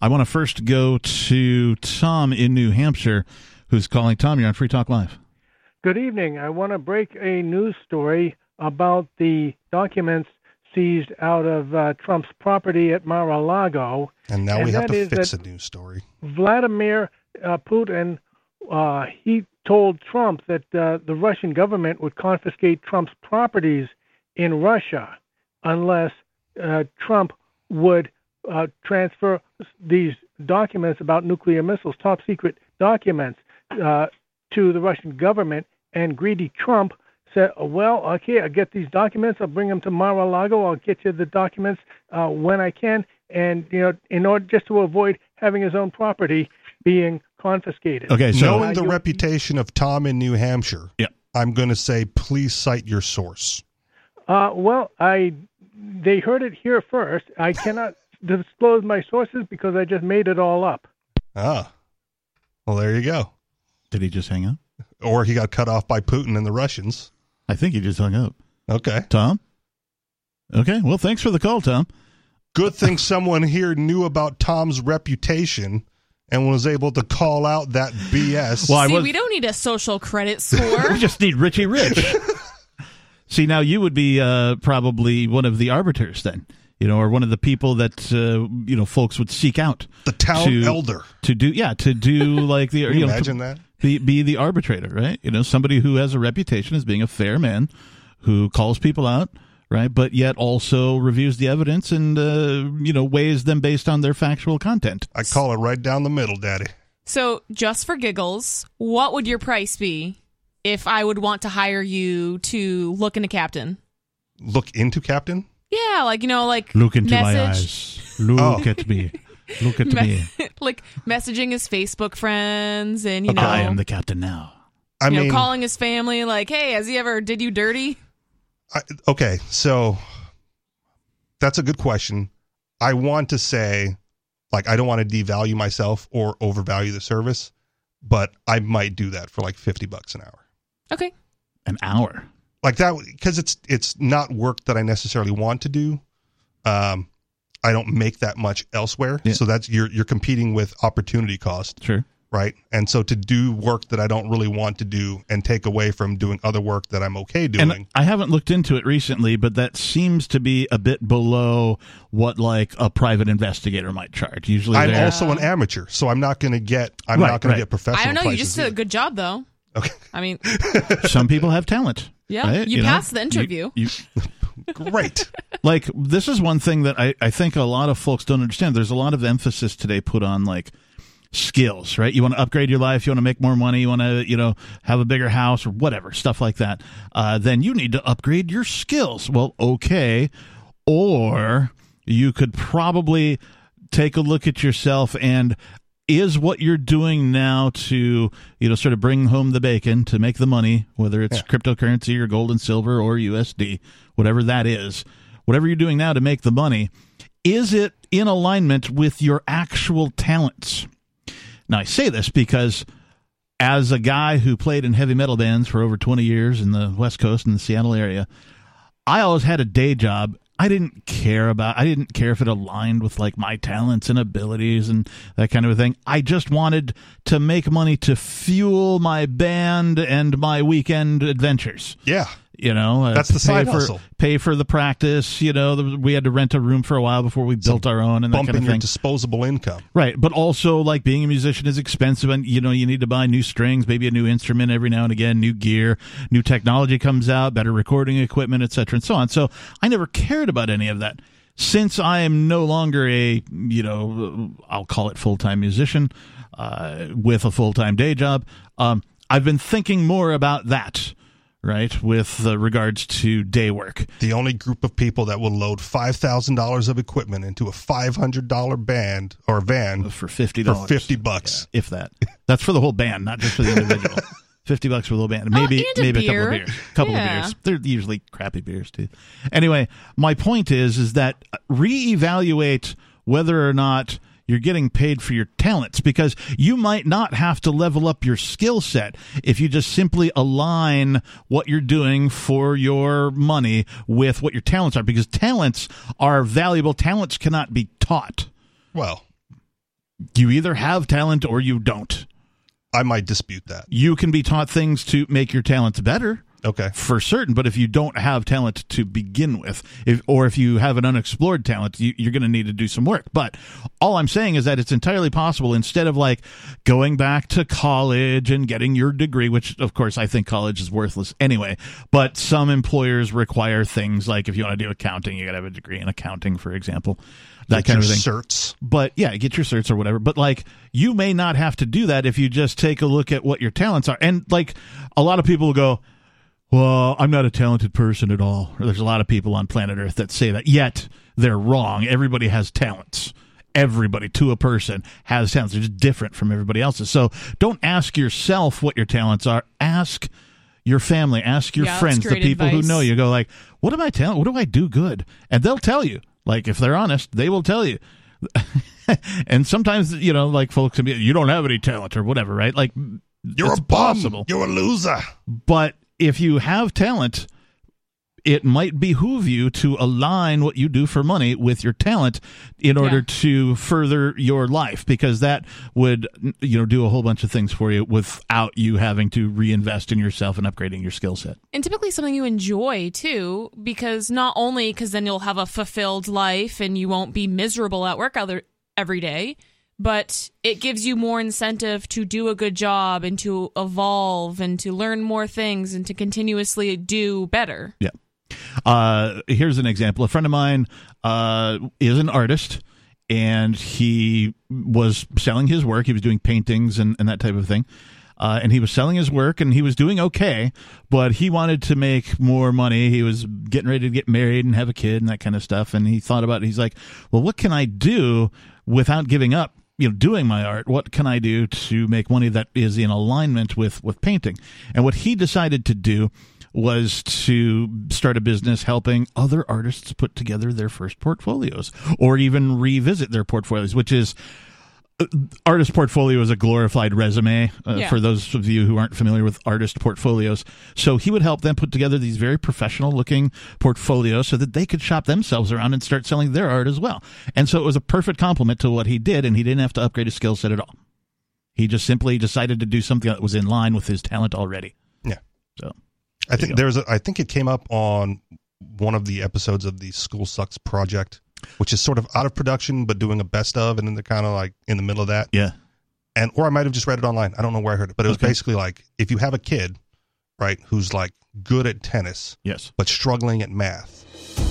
I want to first go to Tom in New Hampshire, who's calling. Tom, you're on Free Talk Live. Good evening. I want to break a news story about the documents seized out of uh, Trump's property at Mar-a-Lago. And now And we have to fix a news story. Vladimir uh, Putin, uh, he told Trump that uh, the Russian government would confiscate Trump's properties in Russia unless uh, Trump would uh, transfer these documents about nuclear missiles, top secret documents, uh, to the Russian government. And greedy Trump said, "Well, okay, I'll get these documents. I'll bring them to Mar-a-Lago. I'll get you the documents uh, when I can." And you know, in order just to avoid having his own property being confiscated. Okay, so Knowing the reputation of Tom in New Hampshire, Yeah. I'm going to say please cite your source. Uh, well, I they heard it here first. I cannot disclose my sources because I just made it all up. Ah. Well, there you go. Did he just hang up? Or he got cut off by Putin and the Russians. I think he just hung up. Okay. Tom? Okay, well, thanks for the call, Tom. Good thing someone here knew about Tom's reputation and was able to call out that BS. Well, See, was- we don't need a social credit score. we just need Richie Rich. See, now you would be uh, probably one of the arbiters then, you know, or one of the people that uh, you know folks would seek out the town to- elder. to do. Yeah, to do like the Can you you know, imagine that? Be be the arbitrator, right? You know, somebody who has a reputation as being a fair man, who calls people out, right? But yet also reviews the evidence and uh, you know weighs them based on their factual content. I call it right down the middle, Daddy. so, just for giggles, what would your price be if I would want to hire you to look into Captain? Look into Captain. Yeah, like you know, like Look into my eyes. Look Oh. at me. Look at me- me. like messaging his Facebook friends, and you know, I am the captain now. I you mean, know, calling his family, like, "Hey, has he ever did you dirty?" I, okay, so that's a good question. I want to say, like, I don't want to devalue myself or overvalue the service, but I might do that for like fifty bucks an hour, Okay, An hour. like that, because it's it's not work that I necessarily want to do. Um, I don't make that much elsewhere, Yeah. so that's you're you're competing with opportunity cost, Sure. right? And so to do work that I don't really want to do and take away from doing other work that I'm okay doing. And I haven't looked into it recently, but that seems to be a bit below what like a private investigator might charge. Usually, I'm they're- also an amateur, so I'm not going to get. I'm Right, not going right. to get professional. I don't know. You just did a good job, though. Okay, I mean, some people have talent. Yeah, right? you know? passed the interview. You- you- great. like this is one thing that I, I think a lot of folks don't understand. There's a lot of emphasis today put on like skills, right? You want to upgrade your life, you want to make more money, you want to, you know, have a bigger house or whatever, stuff like that. Uh, then you need to upgrade your skills. Well, okay. Or you could probably take a look at yourself and is what you're doing now to you know sort of bring home the bacon to make the money whether it's yeah. cryptocurrency or gold and silver or USD whatever that is whatever you're doing now to make the money is it in alignment with your actual talents now I say this because as a guy who played in heavy metal bands for over 20 years in the West Coast and the Seattle area I always had a day job I didn't care about I didn't care if it aligned with like my talents and abilities and that kind of a thing. I just wanted to make money to fuel my band and my weekend adventures. Yeah. You know, uh, that's the side for, hustle. Pay for the practice. You know, the, we had to rent a room for a while before we built our own and that kind of thing. your disposable income, right? But also, like being a musician is expensive, and you know, you need to buy new strings, maybe a new instrument every now and again, new gear, new technology comes out, better recording equipment, etc., and so on. So I never cared about any of that. Since I am no longer a, you know, I'll call it full time musician uh, with a full time day job, um, I've been thinking more about that right, with uh, regards to day work. The only group of people that will load $5,000 of equipment into a $500 band or van for 50 For 50 bucks. Yeah, if that. That's for the whole band, not just for the individual. 50 bucks for the whole band. Maybe oh, maybe a, a couple of beers. A couple yeah. of beers. They're usually crappy beers too. Anyway, my point is is that reevaluate whether or not you're getting paid for your talents because you might not have to level up your skill set if you just simply align what you're doing for your money with what your talents are because talents are valuable. Talents cannot be taught. Well, you either have talent or you don't. I might dispute that. You can be taught things to make your talents better. Okay. For certain, but if you don't have talent to begin with, if or if you have an unexplored talent, you, you're going to need to do some work. But all I'm saying is that it's entirely possible instead of like going back to college and getting your degree, which of course I think college is worthless anyway. But some employers require things like if you want to do accounting, you got to have a degree in accounting, for example that get kind of thing. Certs. But yeah, get your certs or whatever. But like, you may not have to do that if you just take a look at what your talents are. And like, a lot of people go, well, I'm not a talented person at all. There's a lot of people on planet Earth that say that, yet they're wrong. Everybody has talents. Everybody to a person has talents. They're just different from everybody else's. So don't ask yourself what your talents are. Ask your family, ask your yeah, friends, the people advice. who know you. Go like, what am I talent? What do I do good? And they'll tell you. Like if they're honest, they will tell you. and sometimes you know, like folks can be, you don't have any talent or whatever, right? Like you're it's a bum. possible. You're a loser. But if you have talent, it might behoove you to align what you do for money with your talent in order yeah. to further your life because that would you know do a whole bunch of things for you without you having to reinvest in yourself and upgrading your skill set and typically something you enjoy too because not only because then you'll have a fulfilled life and you won't be miserable at work other every day but it gives you more incentive to do a good job and to evolve and to learn more things and to continuously do better. Yeah. Uh, here's an example. A friend of mine uh, is an artist and he was selling his work. He was doing paintings and, and that type of thing. Uh, and he was selling his work and he was doing okay, but he wanted to make more money. He was getting ready to get married and have a kid and that kind of stuff. And he thought about it. He's like, well, what can I do without giving up you know doing my art what can i do to make money that is in alignment with with painting? And what he decided to do was to start a business helping other artists put together their first portfolios or even revisit their portfolios which is artist portfolio is a glorified resume uh, yeah. for those of you who aren't familiar with artist portfolios. So he would help them put together these very professional looking portfolios so that they could shop themselves around and start selling their art as well. And so it was a perfect complement to what he did and he didn't have to upgrade his skill set at all. He just simply decided to do something that was in line with his talent already. Yeah. So i think there's a i think it came up on one of the episodes of the school sucks project which is sort of out of production but doing a best of, and then they're kind of like in the middle of that. Yeah. And or I might have just read it online. I don't know where I heard it, but it was Okay. basically like if you have a kid, right, who's like good at tennis, Yes. but struggling at math,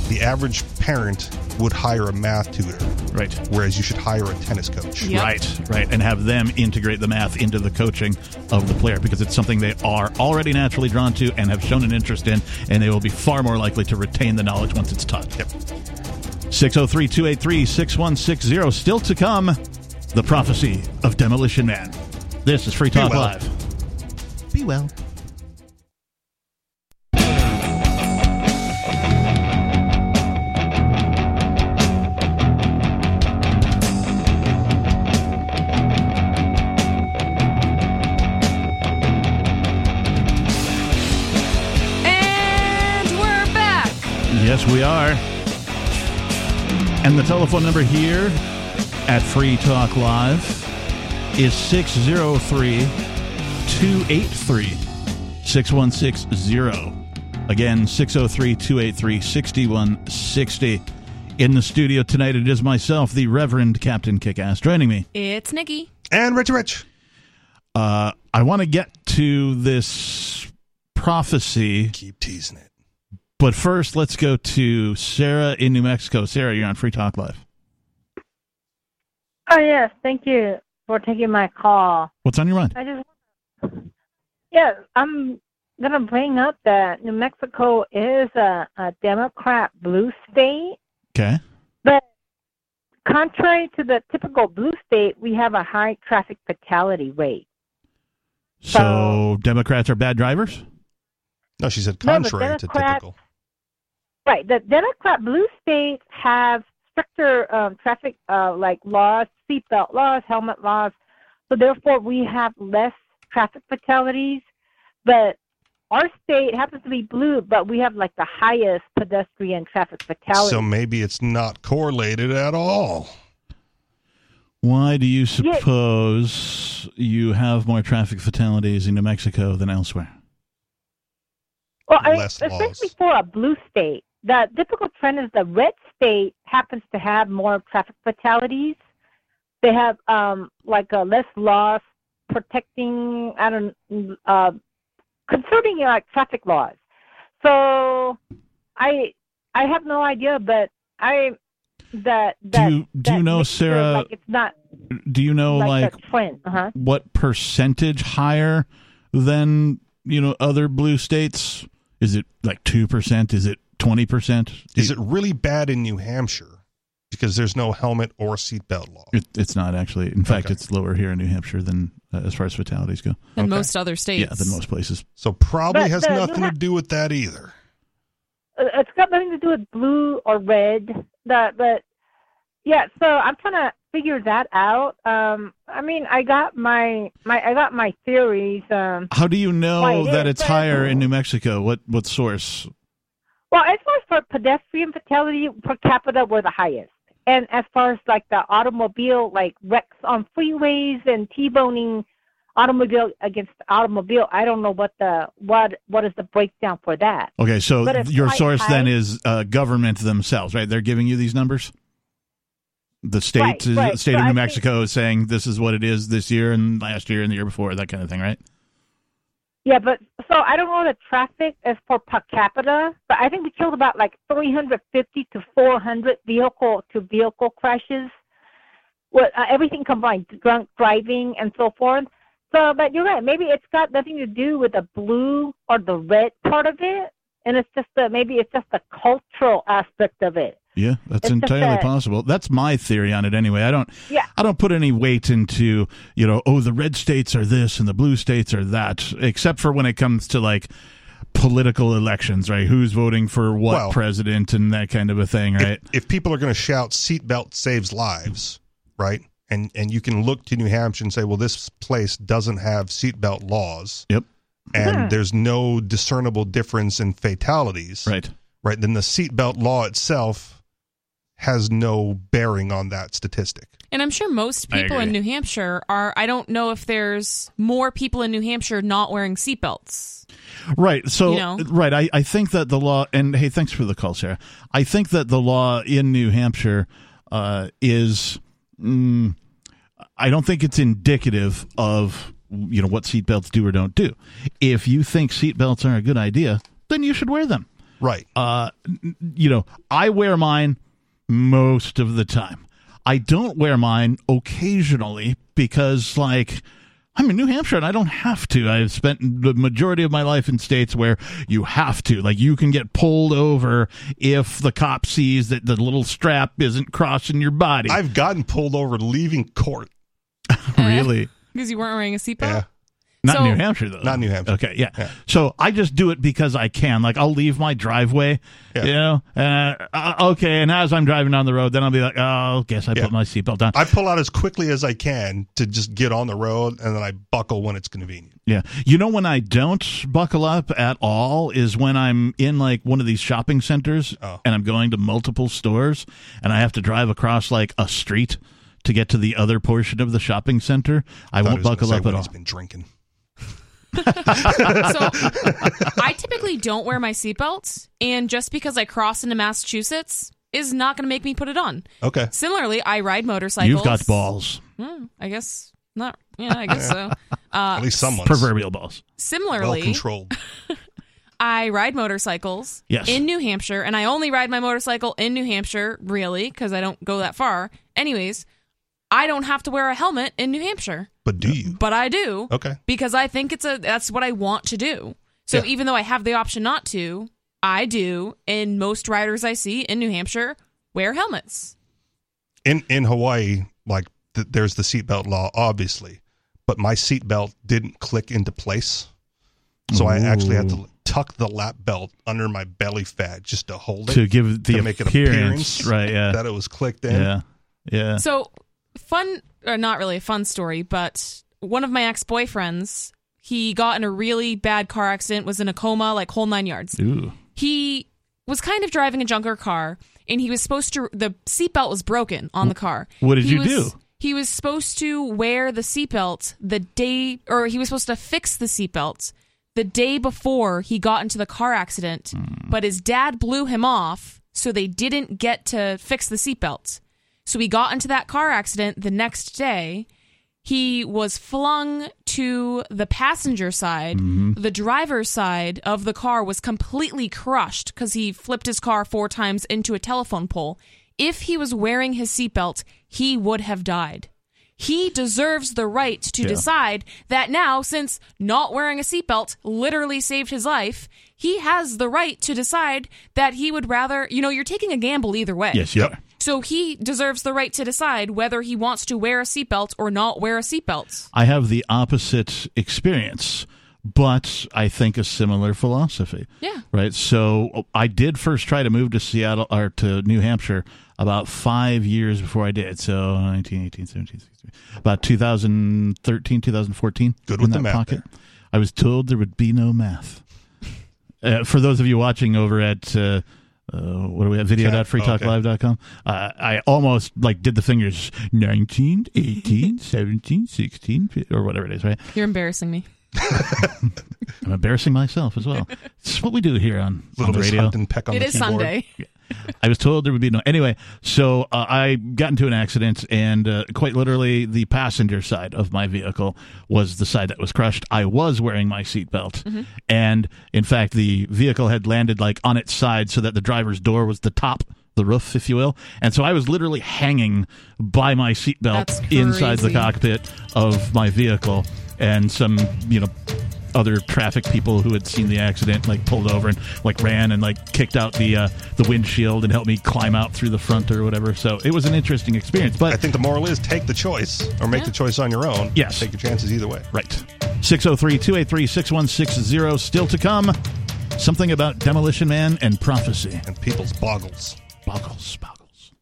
the average parent would hire a math tutor, Right. whereas you should hire a tennis coach. Yep. Right, right, and have them integrate the math into the coaching of the player because it's something they are already naturally drawn to and have shown an interest in, and they will be far more likely to retain the knowledge once it's taught. Yep. 603 283 6160. Still to come, the prophecy of Demolition Man. This is Free Talk well. Live. Be well. And we're back. Yes, we are. And the telephone number here at Free Talk Live is 603 283 6160. Again, 603 283 6160. In the studio tonight, it is myself, the Reverend Captain Kickass, joining me. It's Nikki. And Richie Rich. Uh, I want to get to this prophecy, Keep teasing it. But first, let's go to Sarah in New Mexico. Sarah, you're on Free Talk Live. Oh yes, thank you for taking my call. What's on your mind? I just yeah, I'm gonna bring up that New Mexico is a, a Democrat blue state, Okay. but contrary to the typical blue state, we have a high traffic fatality rate. So Democrats are bad drivers? No, she said No, contrary to typical. Right, the Democrat blue states have stricter um, traffic uh, like laws, seatbelt laws, helmet laws. So therefore, we have less traffic fatalities. But our state happens to be blue, but we have like the highest pedestrian traffic fatalities. So maybe it's not correlated at all. Why do you suppose you have more traffic fatalities in New Mexico than elsewhere? well, I mean, especially laws. for a blue state, the typical trend is the red state happens to have more traffic fatalities. They have um, like uh, less laws protecting, I don't, uh, concerning like traffic laws. So I I have no idea, but I that that you- do you know, Sarah, Like it's not Do you know like, like trend. Uh-huh. what percentage higher than, you know, other blue states? Is it like 2%? Is it 20%? Is it really bad in New Hampshire because there's no helmet or seatbelt law? It, it's not actually. In fact, Okay. it's lower here in New Hampshire than uh, as far as fatalities go. In Okay. most other states. Yeah, than most places. So probably But has the New nothing to do with that either. Uh, it's got nothing to do with blue or red. That, but yeah. So I'm trying to figure that out. Um, I mean, I got my my I got my theories. Um, How do you know Why, it that is, it's higher in New Mexico? What what source? Well, as far as for pedestrian fatality per capita, we're the highest. And as far as like the automobile, like wrecks on freeways and T-boning automobile against automobile, I don't know what the what what is the breakdown for that. Okay, so your source then is uh, government themselves, right? They're giving you these numbers. The state, Right, right. state So of New I think- Mexico is saying this is what it is this year and last year and the year before, that kind of thing, right? Yeah, but so I don't know the traffic as for per capita, but I think we killed about like 350 to 400 vehicle to vehicle crashes. With uh, everything combined, drunk driving and so forth. So, but you're right. Maybe it's got nothing to do with the blue or the red part of it, and it's just the maybe it's just the cultural aspect of it. Yeah, that's It's entirely possible. That's my theory on it anyway. I don't Yeah. I don't put any weight into, you know, oh the red states are this and the blue states are that, except for when it comes to like political elections, right? Who's voting for what Well- president and that kind of a thing, right? If, if people are going to shout "seatbelt saves lives," right, and and you can look to New Hampshire and say, "Well, this place doesn't have seatbelt laws," Yep. and Hmm. there's no discernible difference in fatalities, Right. right, then the seatbelt law itself has no bearing on that statistic. And I'm sure most people in. New Hampshire are. I don't know if there's more people in New Hampshire not wearing seatbelts. Right. So, You know? right. I, I think that the law, and hey, thanks for the call, Sarah. I think that the law in New Hampshire uh, is, mm, I don't think it's indicative of, you know, what seatbelts do or don't do. If you think seatbelts are a good idea, then you should wear them. Right. Uh, you know, I wear mine most of the time. I don't wear mine occasionally because, like, I'm in New Hampshire and I don't have to. I've spent the majority of my life in states where you have to. Like, you can get pulled over if the cop sees that the little strap isn't crossing your body. I've gotten pulled over leaving court. Eh, really? Because you weren't wearing a seatbelt? Yeah. Not So- New Hampshire, though. Not New Hampshire. Okay, yeah. Yeah. So I just do it because I can. Like I'll leave my driveway, Yeah. you know. Uh, uh, okay, and as I'm driving down the road, then I'll be like, oh, guess I Yeah. put my seatbelt on. I pull out as quickly as I can to just get on the road, and then I buckle when it's convenient. yeah. You know when I don't buckle up at all is when I'm in like one of these shopping centers Oh. and I'm going to multiple stores and I have to drive across like a street to get to the other portion of the shopping center. I Thought won't he was gonna buckle up at all. He's been drinking. So I typically don't wear my seatbelt, and just because I cross into Massachusetts is not going to make me put it on. Okay. Similarly, I ride motorcycles. You've got balls, Hmm, I guess not. Yeah, I guess so. Uh, At least someone's proverbial balls. well similarly, controlled. I ride motorcycles Yes. in New Hampshire, and I only ride my motorcycle in New Hampshire, really, because I don't go that far. Anyways, I don't have to wear a helmet in New Hampshire, But do you? but I do Okay. because I think it's a that's what I want to do. So Yeah. even though I have the option not to, I do, and most riders I see in New Hampshire wear helmets. In in Hawaii, like th- there's the seatbelt law, obviously, but my seatbelt didn't click into place, so I actually had to tuck the lap belt under my belly fat just to hold it To give the to make it appearance, right? Yeah, that it was clicked in. yeah, yeah. So fun, or not really a fun story, but one of my ex boyfriends, he got in a really bad car accident, was in a coma, like whole nine yards. Ooh. He was kind of driving a junker car, and he was supposed to. The seatbelt was broken on the car. What did He you was- do? He was supposed to wear the seatbelt the day, or he was supposed to fix the seatbelt the day before he got into the car accident, Hmm. but his dad blew him off, so they didn't get to fix the seatbelt. So he got into that car accident the next day. He was flung to the passenger side. Mm-hmm. The driver's side of the car was completely crushed because he flipped his car four times into a telephone pole. If he was wearing his seatbelt, he would have died. He deserves the right to Yeah. decide that now, since not wearing a seatbelt literally saved his life, he has the right to decide that he would rather, you know, you're taking a gamble either way. Yes, are. So he deserves the right to decide whether he wants to wear a seatbelt or not wear a seatbelt. I have the opposite experience, but I think a similar philosophy. Yeah. Right. So I did first try to move to Seattle or to New Hampshire about five years before I did. So 19, 18, 17, 16, about 2013, 2014. Good with the math pocket. there. I was told there would be no math. Uh, for those of you watching over at uh, uh, what do we have video.freetalklive.com uh, i almost like did the fingers 19 18 17 16 or whatever it is right? You're embarrassing me. i'm embarrassing myself as well. It's what we do here on, on Little the radio. Hunt and peck on It the is keyboard. Sunday. I was told there would be no. Anyway, so uh, I got into an accident, and uh, quite literally, the passenger side of my vehicle was the side that was crushed. I was wearing my seatbelt, and in fact, the vehicle had landed like on its side, so that the driver's door was the top. The roof, if you will, and so I was literally hanging by my seatbelt inside the cockpit of my vehicle, and some, you know, other traffic people who had seen the accident like pulled over and like ran and like kicked out the uh, the windshield and helped me climb out through the front or whatever. So it was an interesting experience. But I think the moral is take the choice or make Yeah. the choice on your own. Yes. Take your chances either way. right, 603-283-6160 still to come. Something about Demolition Man and prophecy. And people's boggles. Boggles, boggles.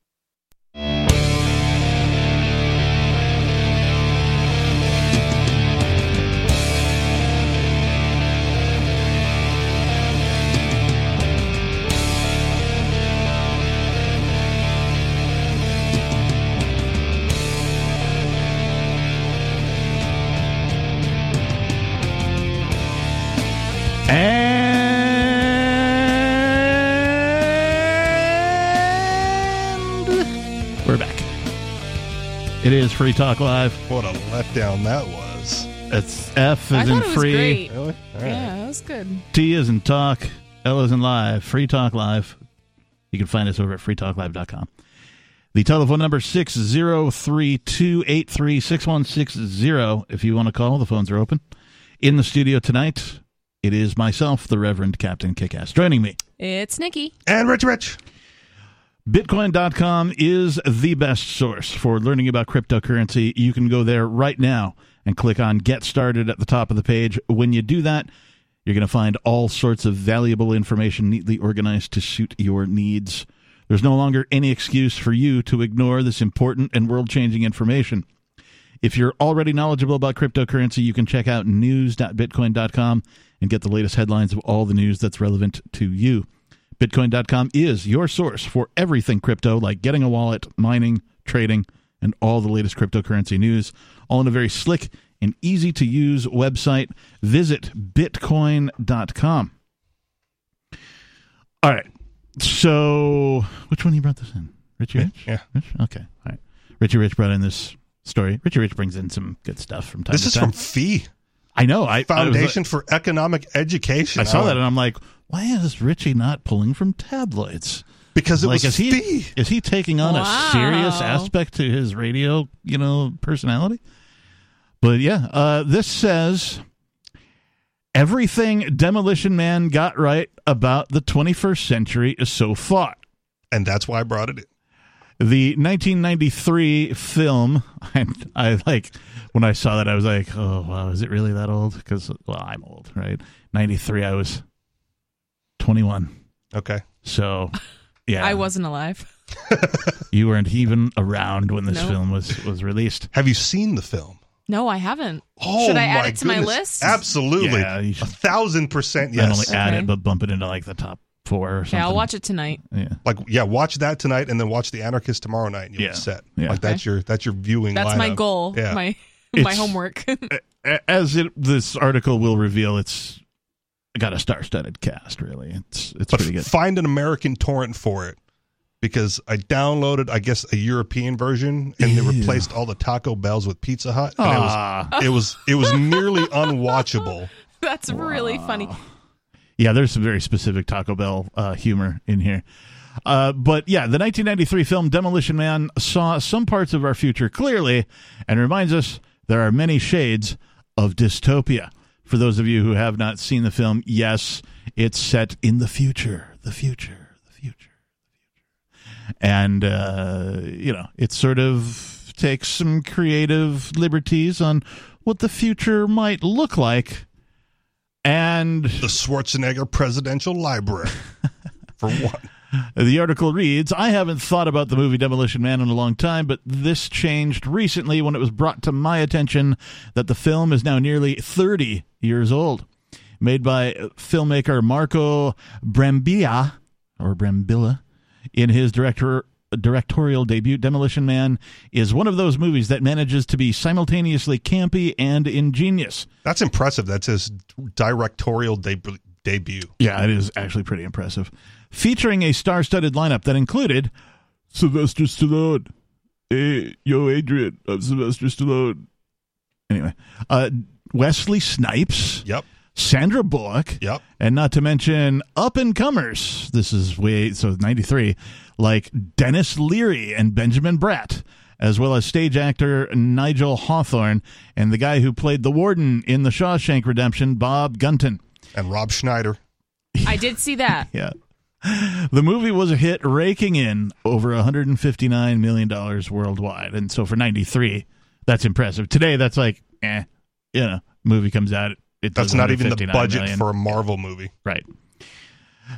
And we're back. It is Free Talk Live. What a letdown that was. It's F I is in thought it was free. great. Really? All right. Yeah, that was good. T is in talk. L is in live. Free Talk Live. You can find us over at freetalklive.com. The telephone number 6032836160 if you want to call. The phones are open. In the studio tonight, it is myself, the Reverend Captain Kickass. Joining me. It's Nikki. And Rich Rich. Bitcoin.com is the best source for learning about cryptocurrency. You can go there right now and click on Get Started at the top of the page. When you do that, you're going to find all sorts of valuable information neatly organized to suit your needs. There's no longer any excuse for you to ignore this important and world changing information. If you're already knowledgeable about cryptocurrency, you can check out news.bitcoin.com and get the latest headlines of all the news that's relevant to you. Bitcoin.com is your source for everything crypto, like getting a wallet, mining, trading, and all the latest cryptocurrency news, all in a very slick and easy to use website. Visit bitcoin.com. All right. So, which one you brought this in? Richie Rich? Yeah. Rich? Okay. All right. Richie Rich brought in this story. Richie Rich brings in some good stuff from time This to is from FEE I know. I I was like- Foundation for Economic Education. I saw Oh, that and I'm like, why is Richie not pulling from tabloids? because it like, was is he FEE. is he taking on Wow. a serious aspect to his radio, you know, personality? But yeah, uh, this says everything Demolition Man got right about the 21st century is so far. And that's why I brought it in. The 1993 film, and I like when I saw that, I was like, "Oh wow, is it really that old?" Because well, I'm old, right? 93, I was 21, Okay. so yeah, I wasn't alive. You weren't even around when this No. film was was released. Have you seen the film? No, I haven't. Oh, Should I add it to my goodness. list? Absolutely. Yeah, you a should thousand percent not yes. only add Okay. it but bump it into like the top four or something. Okay, I'll watch it tonight. Yeah, Like yeah, watch that tonight and then watch The Anarchist tomorrow night and you'll Yeah. be set. Yeah. Like that's your that's your viewing That's my lineup. goal. Yeah. My my homework. As it this article will reveal, it's got a star-studded cast. Really, it's it's But pretty good. find an American torrent for it because I downloaded, I guess, a European version, and they replaced all the Taco Bells with Pizza Hut. And Ah, it was it was it was nearly unwatchable. That's really funny. yeah, there's some very specific Taco Bell uh, humor in here. Uh, but yeah, the 1993 film Demolition Man saw some parts of our future clearly and reminds us there are many shades of dystopia. For those of you who have not seen the film, yes, it's set in the future, the future, the future, the future. And, uh, you know, it sort of takes some creative liberties on what the future might look like. And The Schwarzenegger Presidential Library, for one. The article reads I haven't thought about the movie Demolition Man in a long time, but this changed recently when it was brought to my attention that the film is now nearly 30 years old. Made by filmmaker Marco Brambilla, or Brambilla, in his director directorial debut, Demolition Man is one of those movies that manages to be simultaneously campy and ingenious. That's impressive. That's his directorial deb- debut. Yeah, it is actually pretty impressive. Featuring a star studded lineup that included Sylvester Stallone. Hey, yo, Adrian, I'm Sylvester Stallone. Anyway, uh, Wesley Snipes, Yep. Sandra Bullock, Yep. and not to mention up and comers. This is way, so 93, like Denis Leary and Benjamin Bratt, as well as stage actor Nigel Hawthorne and the guy who played the warden in The Shawshank Redemption, Bob Gunton. And Rob Schneider. I did see that. Yeah. The movie was a hit, raking in over $159 million worldwide. And so for 93, that's impressive. Today, that's like, eh, you know, movie comes out. It That's not even the budget million. for a Marvel movie. Right.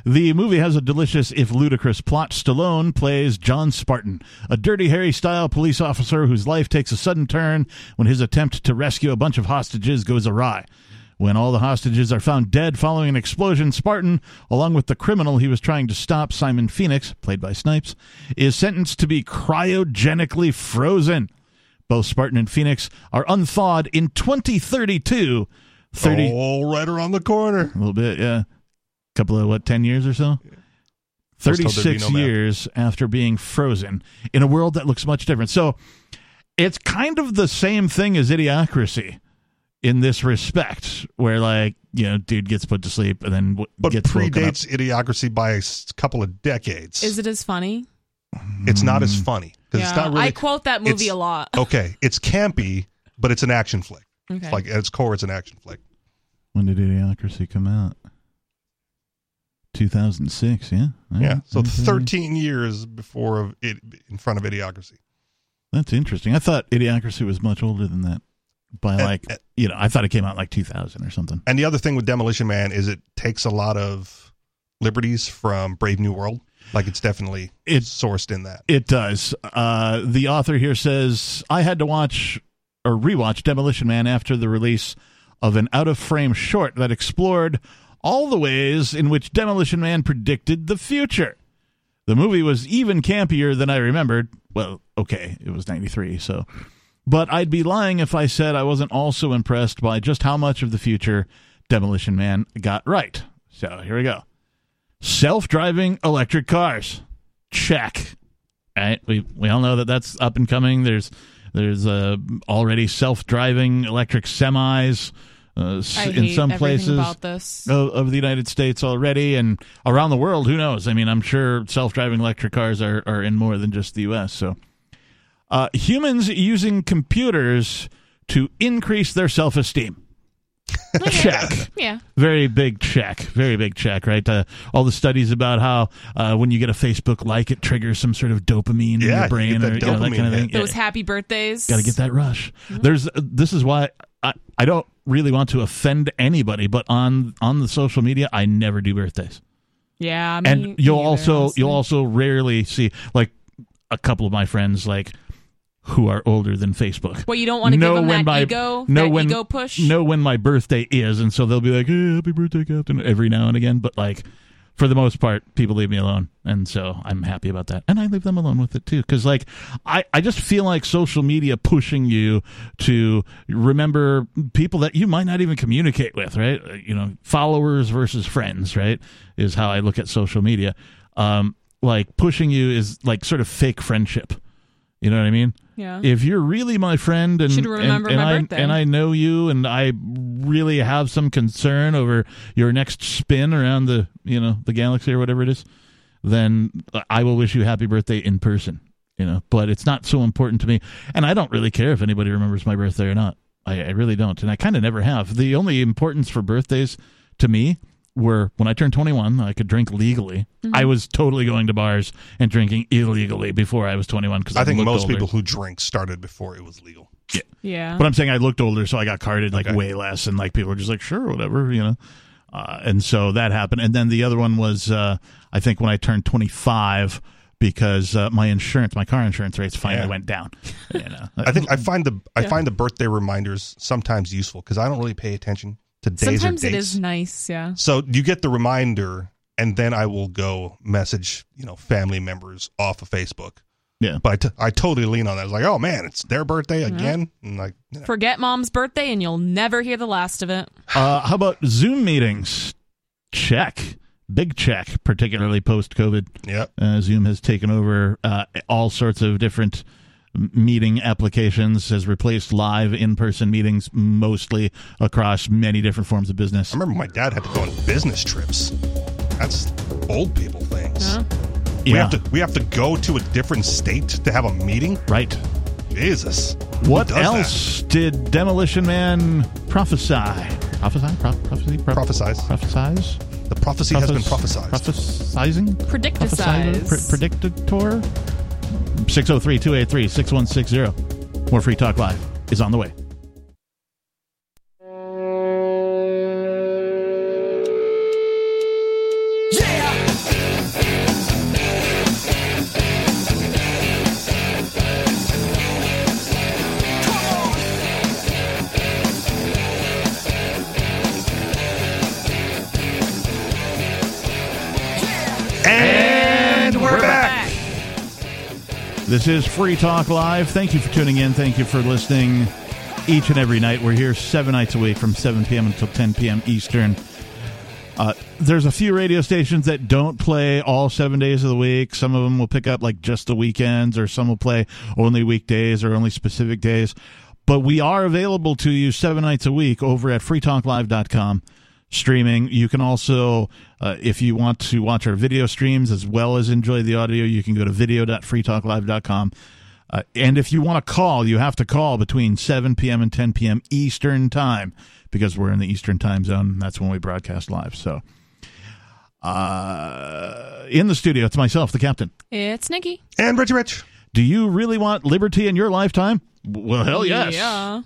The movie has a delicious, if ludicrous, plot. Stallone plays John Spartan, a Dirty Harry style police officer whose life takes a sudden turn when his attempt to rescue a bunch of hostages goes awry. When all the hostages are found dead following an explosion, Spartan, along with the criminal he was trying to stop, Simon Phoenix, played by Snipes, is sentenced to be cryogenically frozen. Both Spartan and Phoenix are unthawed in 2032. 30, Oh, right around the corner. a little bit, yeah. A Couple of what, ten years or so? Was told there'd be Thirty-six no map. years after being frozen in a world that looks much different. So it's kind of the same thing as idiocracy in this respect, where like you know, dude gets put to sleep and then w- But gets woken up. predates Idiocracy by a couple of decades. Is it as funny? it's not as hmm. funny. because Yeah, it's not really. I quote that movie a lot. okay, it's campy, but it's an action flick. Okay. It's like at its core, it's an action flick. When did Idiocracy come out? 2006, yeah? Yeah, so 13 years before of it in front of Idiocracy. That's interesting. I thought Idiocracy was much older than that. By And- like, you know, I thought it came out like 2000 or something. And the other thing with Demolition Man is it takes a lot of liberties from Brave New World. Like it's definitely It- sourced in that. It does. Uh, the author here says I had to watch or rewatch Demolition Man after the release of an out of frame short that explored all the ways in which Demolition Man predicted the future. The movie was even campier than I remembered. Well, okay, it was 93, so. But I'd be lying if I said I wasn't also impressed by just how much of the future Demolition Man got right. So here we go. Self driving electric cars. Check. Right? We we all know that that's up and coming. There's there's uh, already self driving electric semis uh, in some places of, of the United States already, and around the world. Who knows? I mean, I'm sure self-driving electric cars are, are in more than just the U.S. So, uh, humans using computers to increase their self-esteem. check. Yeah. Very big check. Very big check, right? Uh, all the studies about how uh, when you get a Facebook like, it triggers some sort of dopamine in your you brain get that or you know, that dopamine kind of thing. hit. Those happy birthdays. Got to get that rush. There's uh, this is why I, I don't really want to offend anybody, but on on the social media, I never do birthdays. Yeah. Me, and you'll either, also honestly. you'll also rarely see like a couple of my friends like who are older than Facebook. Well, you don't want to give them when that my ego, know that when ego push. know when my birthday is, and so they'll be like, hey, "Happy birthday, Captain!" every now and again. But like for the most part, people leave me alone, and so I'm happy about that, and I leave them alone with it too, because like I I just feel like social media pushing you to remember people that you might not even communicate with, right? Uh, You know, followers versus friends, right? Is how I look at social media. Um, like pushing you is like sort of fake friendship. You know what I mean? Yeah. If you're really my friend and Should remember and, and my I birthday. and I know you and I really have some concern over your next spin around the you know the galaxy or whatever it is, then I will wish you happy birthday in person. You know, but it's not so important to me, and I don't really care if anybody remembers my birthday or not. I, I really don't, and I kind of never have. The only importance for birthdays to me were when I turned 21, I could drink legally. Mm-hmm. I was totally going to bars and drinking illegally before I was 21 because I think most older. people who drink started before it was legal. yeah. But I'm saying I looked older, so I got carded like Okay. way less, and like people were just like, sure, whatever, you know. Uh, and so that happened, and then the other one was uh, I think when I turned 25 because uh, my insurance, my car insurance rates finally Yeah. went down. You know, I think I find the I Yeah. find the birthday reminders sometimes useful because I don't really pay attention to days Sometimes or dates. is nice. Yeah. So you get the reminder, and then I will go message you know family members off of Facebook. Yeah. but I, t- I totally lean on that. It's like, oh man, it's their birthday again. And like, you know, Forget mom's birthday, and you'll never hear the last of it. Uh, how about Zoom meetings? Check. Big check, particularly post COVID. yeah, Uh, Zoom has taken over uh, all sorts of different m- meeting applications, has replaced live in person meetings mostly across many different forms of business. I remember my dad had to go on business trips. That's old people things. Huh? We Yeah. have to we have to go to a different state to have a meeting. Right. Jesus, Who What does that? else did Demolition Man prophesy? Prophesy? Pro- prophecy? Pro- Prophesize. Prophesize? The prophecy has been prophesized. Prophesizing? Predicticize. Prophesizer? Pre- predictator? 603 283 6160. More Free Talk Live is on the way. This is Free Talk Live. Thank you for tuning in. Thank you for listening each and every night. We're here seven nights a week from 7 p.m. until 10 p.m. Eastern. Uh, there's a few radio stations that don't play all seven days of the week. Some of them will pick up like just the weekends, or some will play only weekdays or only specific days. But we are available to you seven nights a week over at freetalklive.com streaming. You can also, uh, if you want to watch our video streams as well as enjoy the audio, you can go to video.freetalklive.com. Uh, and if you want to call, you have to call between 7 p.m. and 10 p.m. Eastern Time because we're in the Eastern Time Zone. That's when we broadcast live. So, uh, in the studio, it's myself, the captain. It's Nikki. And Richie Rich. Do you really want liberty in your lifetime? Well, hell yes. Yeah.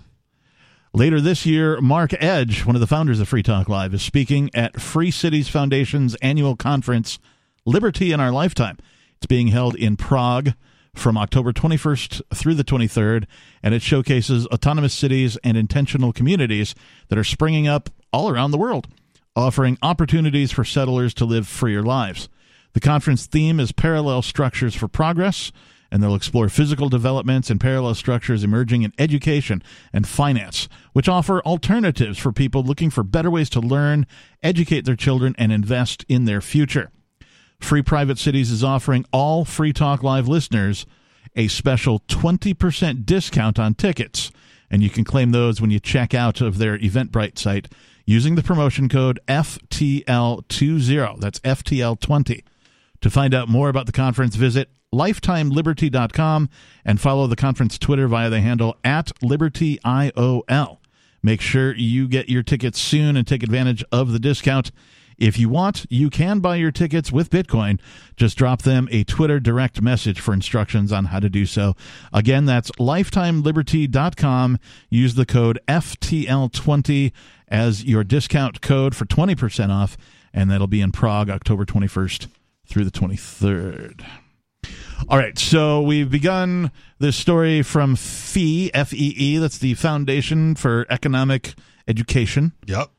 Later this year, Mark Edge, one of the founders of Free Talk Live, is speaking at Free Cities Foundation's annual conference, Liberty in Our Lifetime. It's being held in Prague from October 21st through the 23rd, and it showcases autonomous cities and intentional communities that are springing up all around the world, offering opportunities for settlers to live freer lives. The conference theme is Parallel Structures for Progress, and they'll explore physical developments and parallel structures emerging in education and finance, which offer alternatives for people looking for better ways to learn, educate their children, and invest in their future. Free Private Cities is offering all Free Talk Live listeners a special 20% discount on tickets, and you can claim those when you check out of their Eventbrite site using the promotion code FTL20. That's FTL20. To find out more about the conference, visit lifetimeliberty.com and follow the conference Twitter via the handle at libertyIOL. Make sure you get your tickets soon and take advantage of the discount. If you want, you can buy your tickets with Bitcoin. Just drop them a Twitter direct message for instructions on how to do so. Again, that's lifetimeliberty.com. Use the code FTL20 as your discount code for 20% off, and that'll be in Prague October 21st through the 23rd. All right, so we've begun this story from FEE, F E E. That's the Foundation for Economic Education. Yep.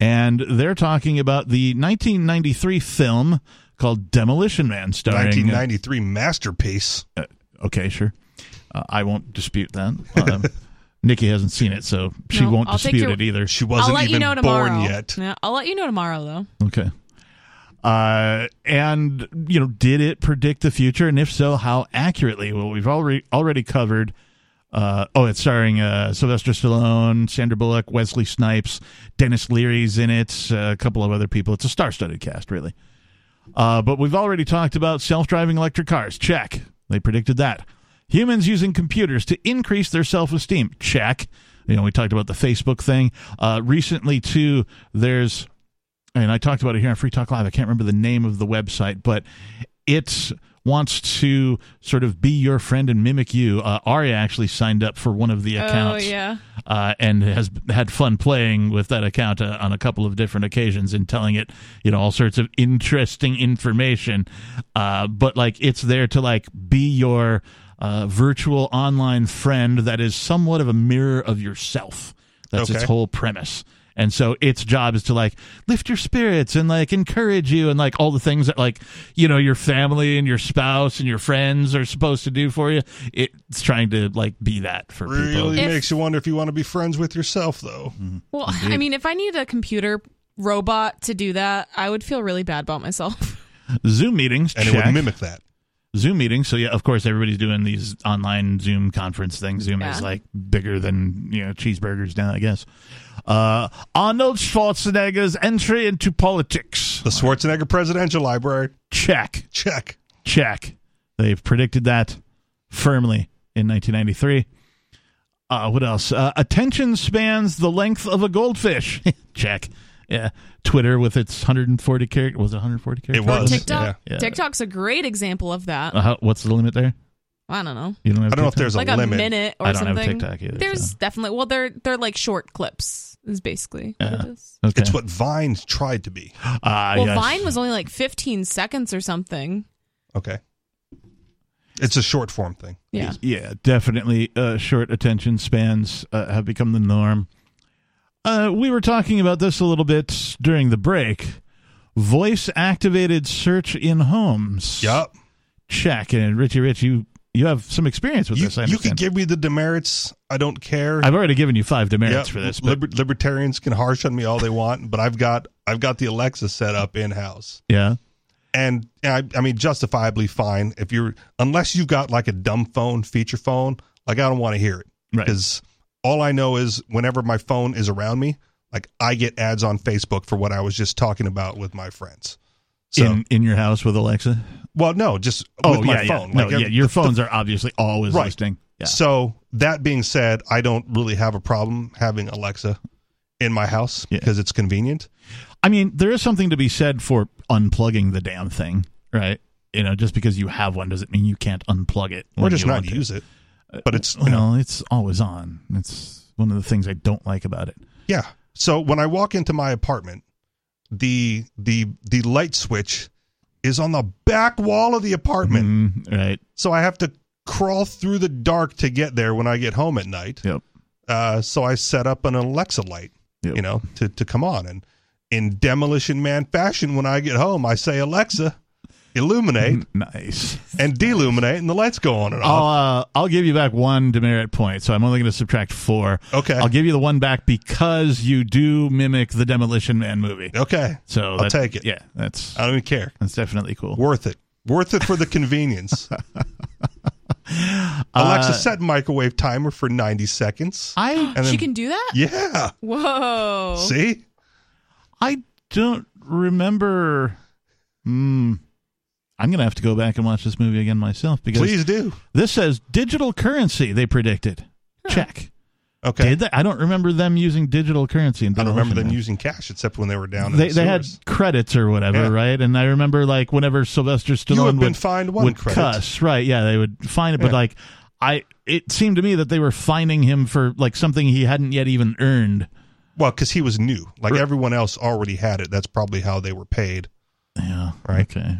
And they're talking about the 1993 film called Demolition Man, starring. 1993 masterpiece. Uh, okay, sure. Uh, I won't dispute that. Um, Nikki hasn't seen it, so she No, won't I'll dispute your- it either. She I'll wasn't let even you know tomorrow. born yet. Yeah, I'll let you know tomorrow, though. Okay. Uh, and you know, did it predict the future, and if so, how accurately? Well, we've already already covered. Uh, oh, it's starring uh, Sylvester Stallone, Sandra Bullock, Wesley Snipes, Denis Leary's in it, uh, a couple of other people. It's a star-studded cast, really. Uh, but we've already talked about self-driving electric cars. Check. They predicted that. Humans using computers to increase their self-esteem. Check. You know, we talked about the Facebook thing. Uh, recently, too, there's and I talked about it here on Free Talk Live. I can't remember the name of the website, but it wants to sort of be your friend and mimic you. Uh, Arya actually signed up for one of the accounts, Oh, yeah. uh, and has had fun playing with that account uh, on a couple of different occasions and telling it, you know, all sorts of interesting information. Uh, but like, it's there to like be your uh, virtual online friend that is somewhat of a mirror of yourself. That's its whole premise. And so its job is to like lift your spirits and like encourage you and like all the things that like you know your family and your spouse and your friends are supposed to do for you. It's trying to like be that for people. Really makes you wonder if you want to be friends with yourself, though. Mm-hmm. Well, I mean, if I needed a computer robot to do that, I would feel really bad about myself. Zoom meetings, And check. it would mimic that. Zoom meetings. So yeah, of course, everybody's doing these online Zoom conference things. Zoom is like bigger than you know cheeseburgers now, I guess. Uh, Arnold Schwarzenegger's entry into politics. The Schwarzenegger Presidential Library. Check. Check. Check. They've predicted that firmly in 1993. Uh, what else? Uh, attention spans the length of a goldfish. Check. Yeah. Twitter with its 140 character. Was it 140 characters? It was. TikTok. Yeah. TikTok's a great example of that. Uh, how, what's the limit there? I don't know. You don't have I don't know if TikTok? there's a like a minute or I don't have something. TikTok either, There's so. definitely well, they're they're like short clips. Is basically what it is. Okay. It's what Vine tried to be. Ah, Well, yes. Vine was only like 15 seconds or something. Okay. It's a short form thing. Yeah. Yeah, definitely. Uh, short attention spans uh, have become the norm. Uh, we were talking about this a little bit during the break. Voice activated search in homes. Yup. Check. And Richie Rich, you you have some experience with You, this. I you can give me the demerits. I don't care. I've already given you five demerits Yeah, for this. Liber- libertarians can harsh on me all they want, but I've got I've got the Alexa set up in house, yeah. and I, I mean justifiably fine if you're unless you've got like a dumb phone, feature phone. Like I don't want to hear it Right. All I know is whenever my phone is around me, like I get ads on Facebook for what I was just talking about with my friends. So, in in your house with Alexa. well, no, just Oh with my yeah, phone. yeah. No, Like, uh, yeah. Your phones are obviously always Right. listening. Yeah. So that being said, I don't really have a problem having Alexa in my house Yeah. because it's convenient. I mean, there is something to be said for unplugging the damn thing, right? You know, just because you have one doesn't mean you can't unplug it Or just not use it. But it's you Well, know, it's always on. It's one of the things I don't like about it. yeah. So when I walk into my apartment, the the the light switch is on the back wall of the apartment. Mm, right. So I have to crawl through the dark to get there when I get home at night. Yep. Uh, so I set up an Alexa light, Yep. you know, to, to come on. And in Demolition Man fashion, when I get home, I say, Alexa, illuminate Nice. and deluminate, and the lights go on and I'll off. uh, I'll give you back one demerit point, so I'm only going to subtract four. Okay. I'll give you the one back because you do mimic the Demolition Man movie. Okay. So I'll that- take it. Yeah, that's I don't even care. that's definitely cool. Worth it. Worth it for the convenience. Alexa, set microwave timer for 90 seconds. I And she can do that? Yeah. Whoa. See? I don't remember. Hmm. I'm going to have to go back and watch this movie again myself because Please do. this says digital currency. They predicted. Check. Okay. Did they? I don't remember them using digital currency. In I don't remember them Man. using cash except when they were down in They the they had credits or whatever, Yeah. right? And I remember like whenever Sylvester Stallone You been would, fined one would credit. cuss, right? Yeah, they would find it, but like I, it seemed to me that they were fining him for like something he hadn't yet even earned. Well, because he was new. Like everyone else already had it. That's probably how they were paid Yeah, Right. Okay,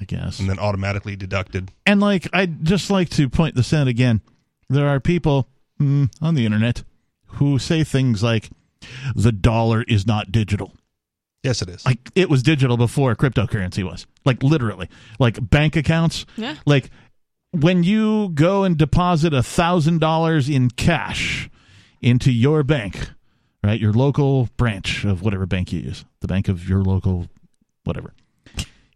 I guess. and then automatically deducted. And like, I'd just like to point this out again. There are people mm, on the internet who say things like, the dollar is not digital. Yes, it is. Like, it was digital before cryptocurrency was. Like, literally. Like, bank accounts. Yeah. Like, when you go and deposit a $1,000 in cash into your bank, right, your local branch of whatever bank you use, the bank of your local whatever.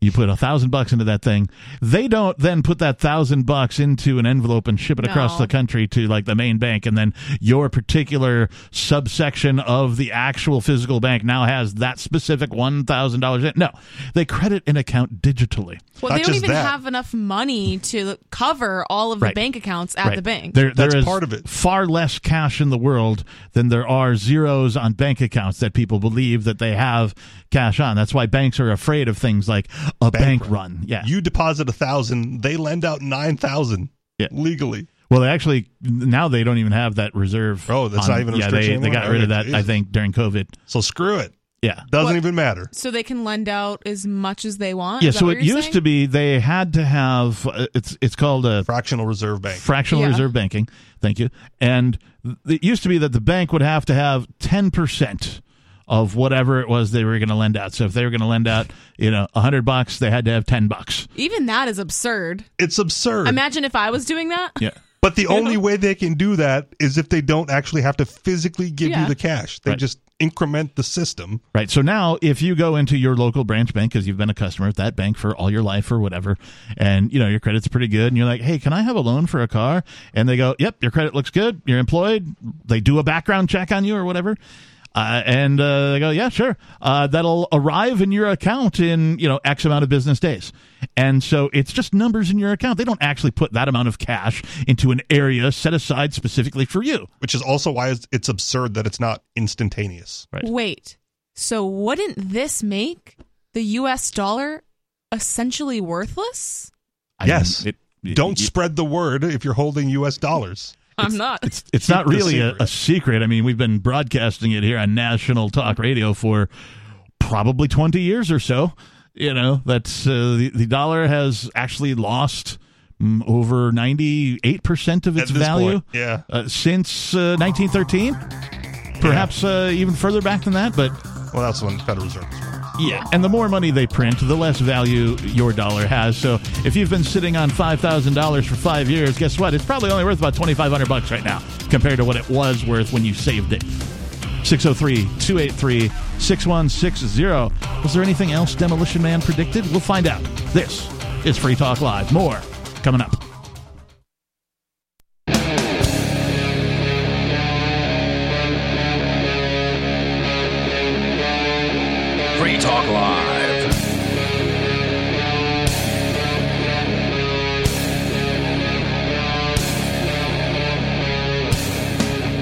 You put a thousand bucks into that thing. They don't then put that thousand bucks into an envelope and ship it across the country to like the main bank, and then your particular subsection of the actual physical bank now has that specific one thousand dollars in. No, they credit an account digitally. Well, Not they don't even that. have enough money to cover all of the Right. bank accounts at Right. the bank. There, That's there is part of it. Far less cash in the world than there are zeros on bank accounts that people believe that they have cash on. That's why banks are afraid of things like a bank, run. Yeah. You deposit a thousand, they lend out nine thousand Yeah. legally. well, they actually now they don't even have that reserve. Oh, that's on- not even a yeah. They, they got rid of Okay, that. I think during COVID. So screw it. Yeah. Doesn't What? even matter. so they can lend out as much as they want. Yeah. Is So it used saying? to be they had to have uh, it's it's called a Fractional reserve bank. fractional Yeah. reserve banking. Thank you. And th- it used to be that the bank would have to have 10% of whatever it was they were going to lend out. So if they were going to lend out, you know, a 100 bucks, they had to have 10 bucks. Even that is absurd. It's absurd. Imagine if I was doing that. Yeah. but the only way they can do that is if they don't actually have to physically give Yeah. you the cash. They Right. just increment the system. Right. So now if you go into your local branch bank because you've been a customer at that bank for all your life or whatever and you know your credit's pretty good and you're like, "Hey, can I have a loan for a car?" and they go, "Yep, your credit looks good. You're employed." They do a background check on you or whatever. Uh, and uh, they go, yeah, sure. Uh, that'll arrive in your account in you know X amount of business days, and so it's just numbers in your account. They don't actually put that amount of cash into an area set aside specifically for you. Which is also why it's, it's absurd that it's not instantaneous. Right. Wait. So wouldn't this make the U.S. dollar essentially worthless? I Yes. mean, it- Don't it- spread the word if you're holding U.S. dollars. I'm not. it's it's not really a, secret. a secret. I mean, we've been broadcasting it here on national talk radio for probably 20 years or so. You know, that's uh, the, the dollar has actually lost mm, over 98% of its value point, yeah. uh, since uh, 1913. Perhaps uh, even further back than that, but Well, that's when the Federal Reserve was formed. Yeah. And the more money they print, the less value your dollar has. So if you've been sitting on five thousand dollars for five years, guess what? It's probably only worth about twenty five hundred bucks right now compared to what it was worth when you saved it. 603-283-6160. Was there anything else Demolition Man predicted? We'll find out. This is Free Talk Live. More coming up. Talk Live.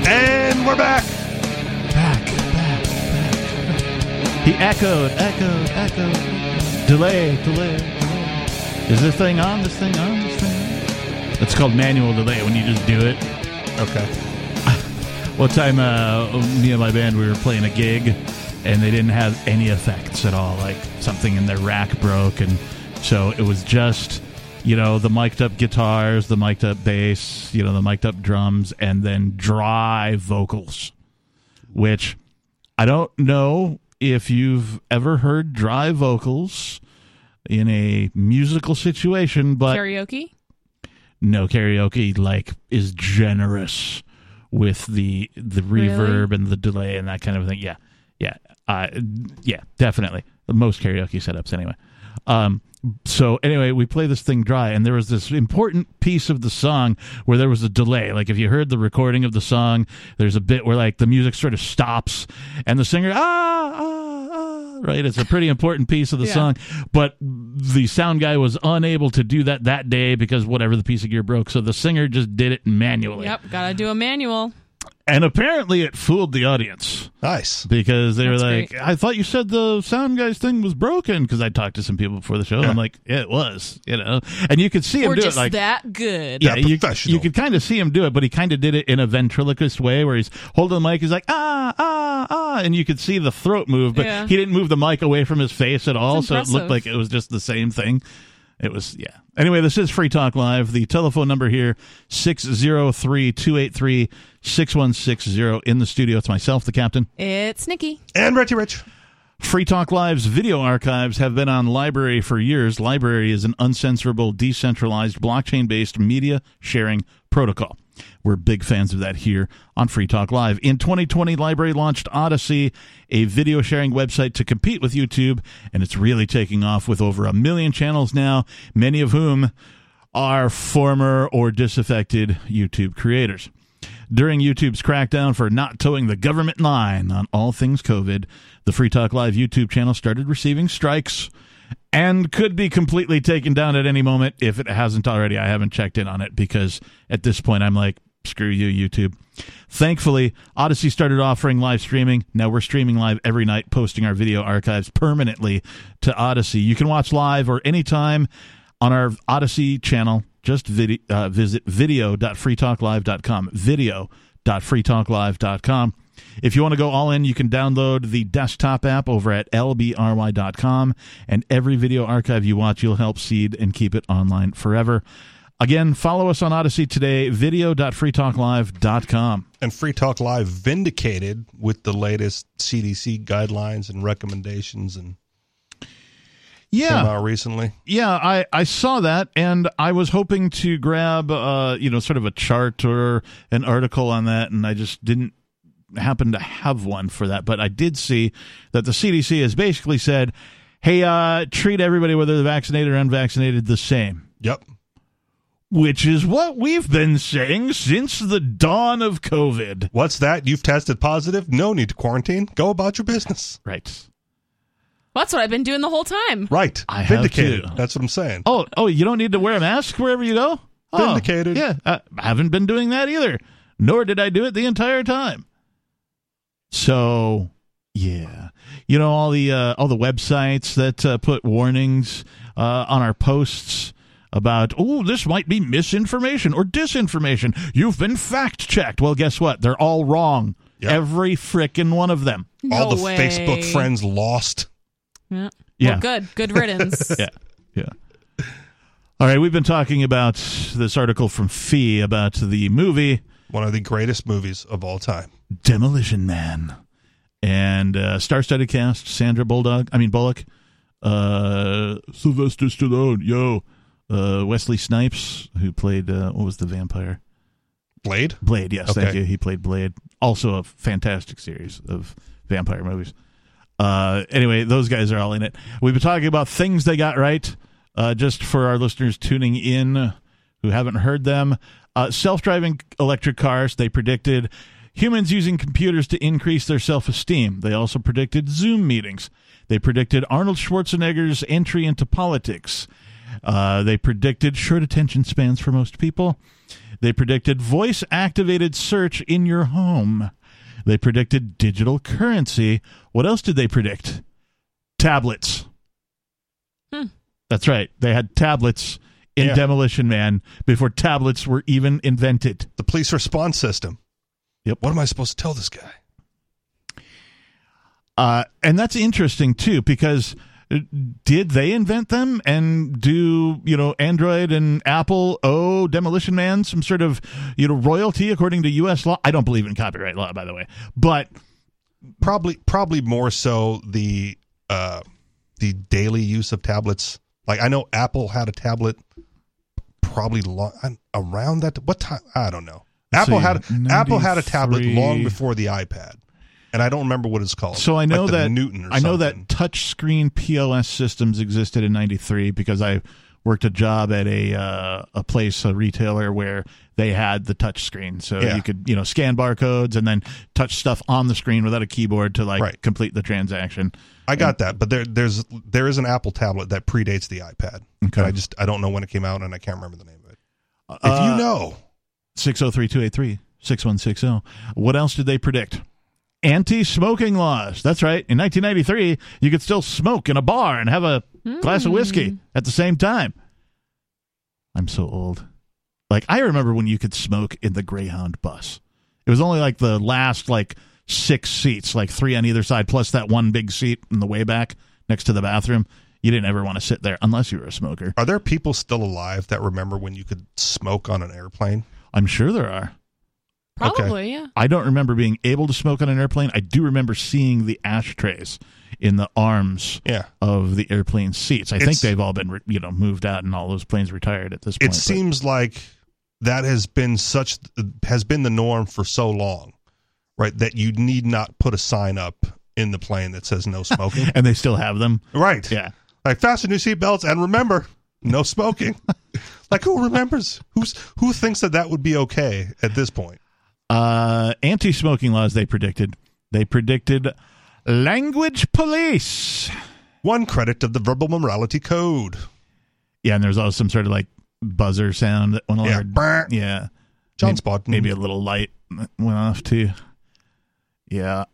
And we're back. Back, back, back. He echoed, echoed, echoed. Delay, delay, delay. Is this thing on? This thing on? This thing on? It's called manual delay when you just do it. Okay. One time, uh, me and my band, we were playing a gig and they didn't have any effects at all. Like something in their rack broke, and so it was just, you know, the mic'd up guitars, the mic'd up bass, you know, the mic'd up drums, and then dry vocals, which I don't know if you've ever heard dry vocals in a musical situation, but Karaoke? no karaoke like is generous with the the reverb and the delay and that kind of thing. Yeah, yeah, uh, yeah, definitely. The most karaoke setups, anyway. Um, so anyway, we play this thing dry, and there was this important piece of the song where there was a delay. Like if you heard the recording of the song, there's a bit where like the music sort of stops, and the singer ah ah ah. Right, it's a pretty important piece of the Yeah. song, but the sound guy was unable to do that that day because whatever the piece of gear broke. So the singer just did it manually. Yep, gotta do a manual. And apparently it fooled the audience Nice. because they That's were like, great. I thought you said the sound guy's thing was broken because I talked to some people before the show. And I'm like, yeah, it was, you know. And you could see him We're do just it like that good. yeah, Yeah, you, professional. you could kind of see him do it, but he kind of did it in a ventriloquist way where he's holding the mic. He's like, ah, ah, ah. And you could see the throat move, but Yeah. he didn't move the mic away from his face at all. So it looked like it was just the same thing. It was, yeah. Anyway, this is Free Talk Live. The telephone number here, 603 283 6160. In the studio, it's myself, the captain. It's Nikki. And Richie Rich. Free Talk Live's video archives have been on LBRY for years. LBRY is an uncensorable, decentralized, blockchain based media sharing protocol. We're big fans of that here on Free Talk Live. In 2020, LBRY launched Odysee, a video sharing website to compete with YouTube, and it's really taking off with over a million channels now, many of whom are former or disaffected YouTube creators. During YouTube's crackdown for not toeing the government line on all things COVID, the Free Talk Live YouTube channel started receiving strikes and could be completely taken down at any moment if it hasn't already. I haven't checked in on it because at this point I'm like, screw you, YouTube. Thankfully, Odysee started offering live streaming. Now we're streaming live every night, posting our video archives permanently to Odysee. You can watch live or anytime on our Odysee channel. Just vid- uh, visit video.freetalklive.com. Video.freetalklive.com. If you want to go all in, you can download the desktop app over at lbry.com, and every video archive you watch, you'll help seed and keep it online forever. Again, follow us on Odysee today, video.freetalklive.com. And Free Talk Live vindicated with the latest CDC guidelines and recommendations and Yeah. came out recently. Yeah, I, I saw that, and I was hoping to grab, uh, you know, sort of a chart or an article on that, and I just didn't happen to have one for that. But I did see that the CDC has basically said, "Hey, uh, treat everybody, whether they're vaccinated or unvaccinated, the same." Yep. Which is what we've been saying since the dawn of COVID. What's that? You've tested positive? No need to quarantine. Go about your business. Right. That's what I've been doing the whole time. Right. I have Vindicated. too. That's what I'm saying. Oh, oh, you don't need to wear a mask wherever you go. Oh, Vindicated. Yeah, I haven't been doing that either. Nor did I do it the entire time. So, yeah, you know all the uh, all the websites that uh, put warnings uh, on our posts about oh this might be misinformation or disinformation. You've been fact checked. Well, guess what? They're all wrong. Yep. Every frickin' one of them. All No the way. Facebook friends lost. Yeah. Yeah. Well, good. Good riddance. yeah, yeah. All right, we've been talking about this article from FEE about the movie One of the greatest movies of all time. Demolition Man, and uh, star-studded cast: Sandra Bulldog, I mean Bullock, uh, Sylvester Stallone, yo, uh, Wesley Snipes, who played uh, what was the vampire? Blade? Blade. Yes, thank you. He played Blade. Also, a fantastic series of vampire movies. Uh, anyway, those guys are all in it. We've been talking about things they got right. Uh, just for our listeners tuning in who haven't heard them, uh, self-driving electric cars. They predicted humans using computers to increase their self-esteem. They also predicted Zoom meetings. They predicted Arnold Schwarzenegger's entry into politics. Uh, they predicted short attention spans for most people. They predicted voice activated search in your home. They predicted digital currency. What else did they predict? tablets. Hmm. That's right. They had tablets in Yeah. Demolition Man before tablets were even invented. The police response system. Yep. What am I supposed to tell this guy? Uh, and that's interesting too because did they invent them and do you know Android and Apple owe Demolition Man some sort of you know royalty according to U.S. law? I don't believe in copyright law, by the way, but Probably, probably more so the uh, the daily use of tablets. Like I know Apple had a tablet, probably long, around that. What time? I don't know. Apple see, had Apple had a tablet long before the iPad, and I don't remember what it's called. So I know Like that Newton. Or I know something. that touchscreen POS systems existed in '93 because I worked a job at a uh, a place, a retailer where they had the touch screen, so Yeah. you could you know scan barcodes and then touch stuff on the screen without a keyboard to like Right. complete the transaction. I got that, but there there's there is an Apple tablet that predates the iPad. Okay. I just I don't know when it came out, and I can't remember the name of it. If Uh, you know, 603-283-6160. oh. What else did they predict? Anti-smoking laws. That's right. In 1993, you could still smoke in a bar and have a glass of whiskey hmm. at the same time. I'm so old. Like I remember when you could smoke in the Greyhound bus. It was only like the last like six seats, like three on either side, plus that one big seat in the way back next to the bathroom. You didn't ever want to sit there unless you were a smoker. are there people still alive that remember when you could smoke on an airplane? I'm sure there are. Probably, yeah. I don't remember being able to smoke on an airplane. I do remember seeing the ashtrays in the arms Yeah. of the airplane seats. I think they've all been, re- you know, moved out and all those planes retired at this point. It but- seems like that has been such has been the norm for so long, right? That you need not put a sign up in the plane that says no smoking. and they still have them. right. Yeah. Like fasten your seatbelts and remember, no smoking. like who remembers? Who's who thinks that that would be okay at this point? Uh, anti-smoking laws. They predicted. They predicted language police. One credit of the verbal morality code. Yeah, and there's also some sort of like buzzer sound that went Yeah. along. Yeah. John Spot. maybe a little light went off too. Yeah,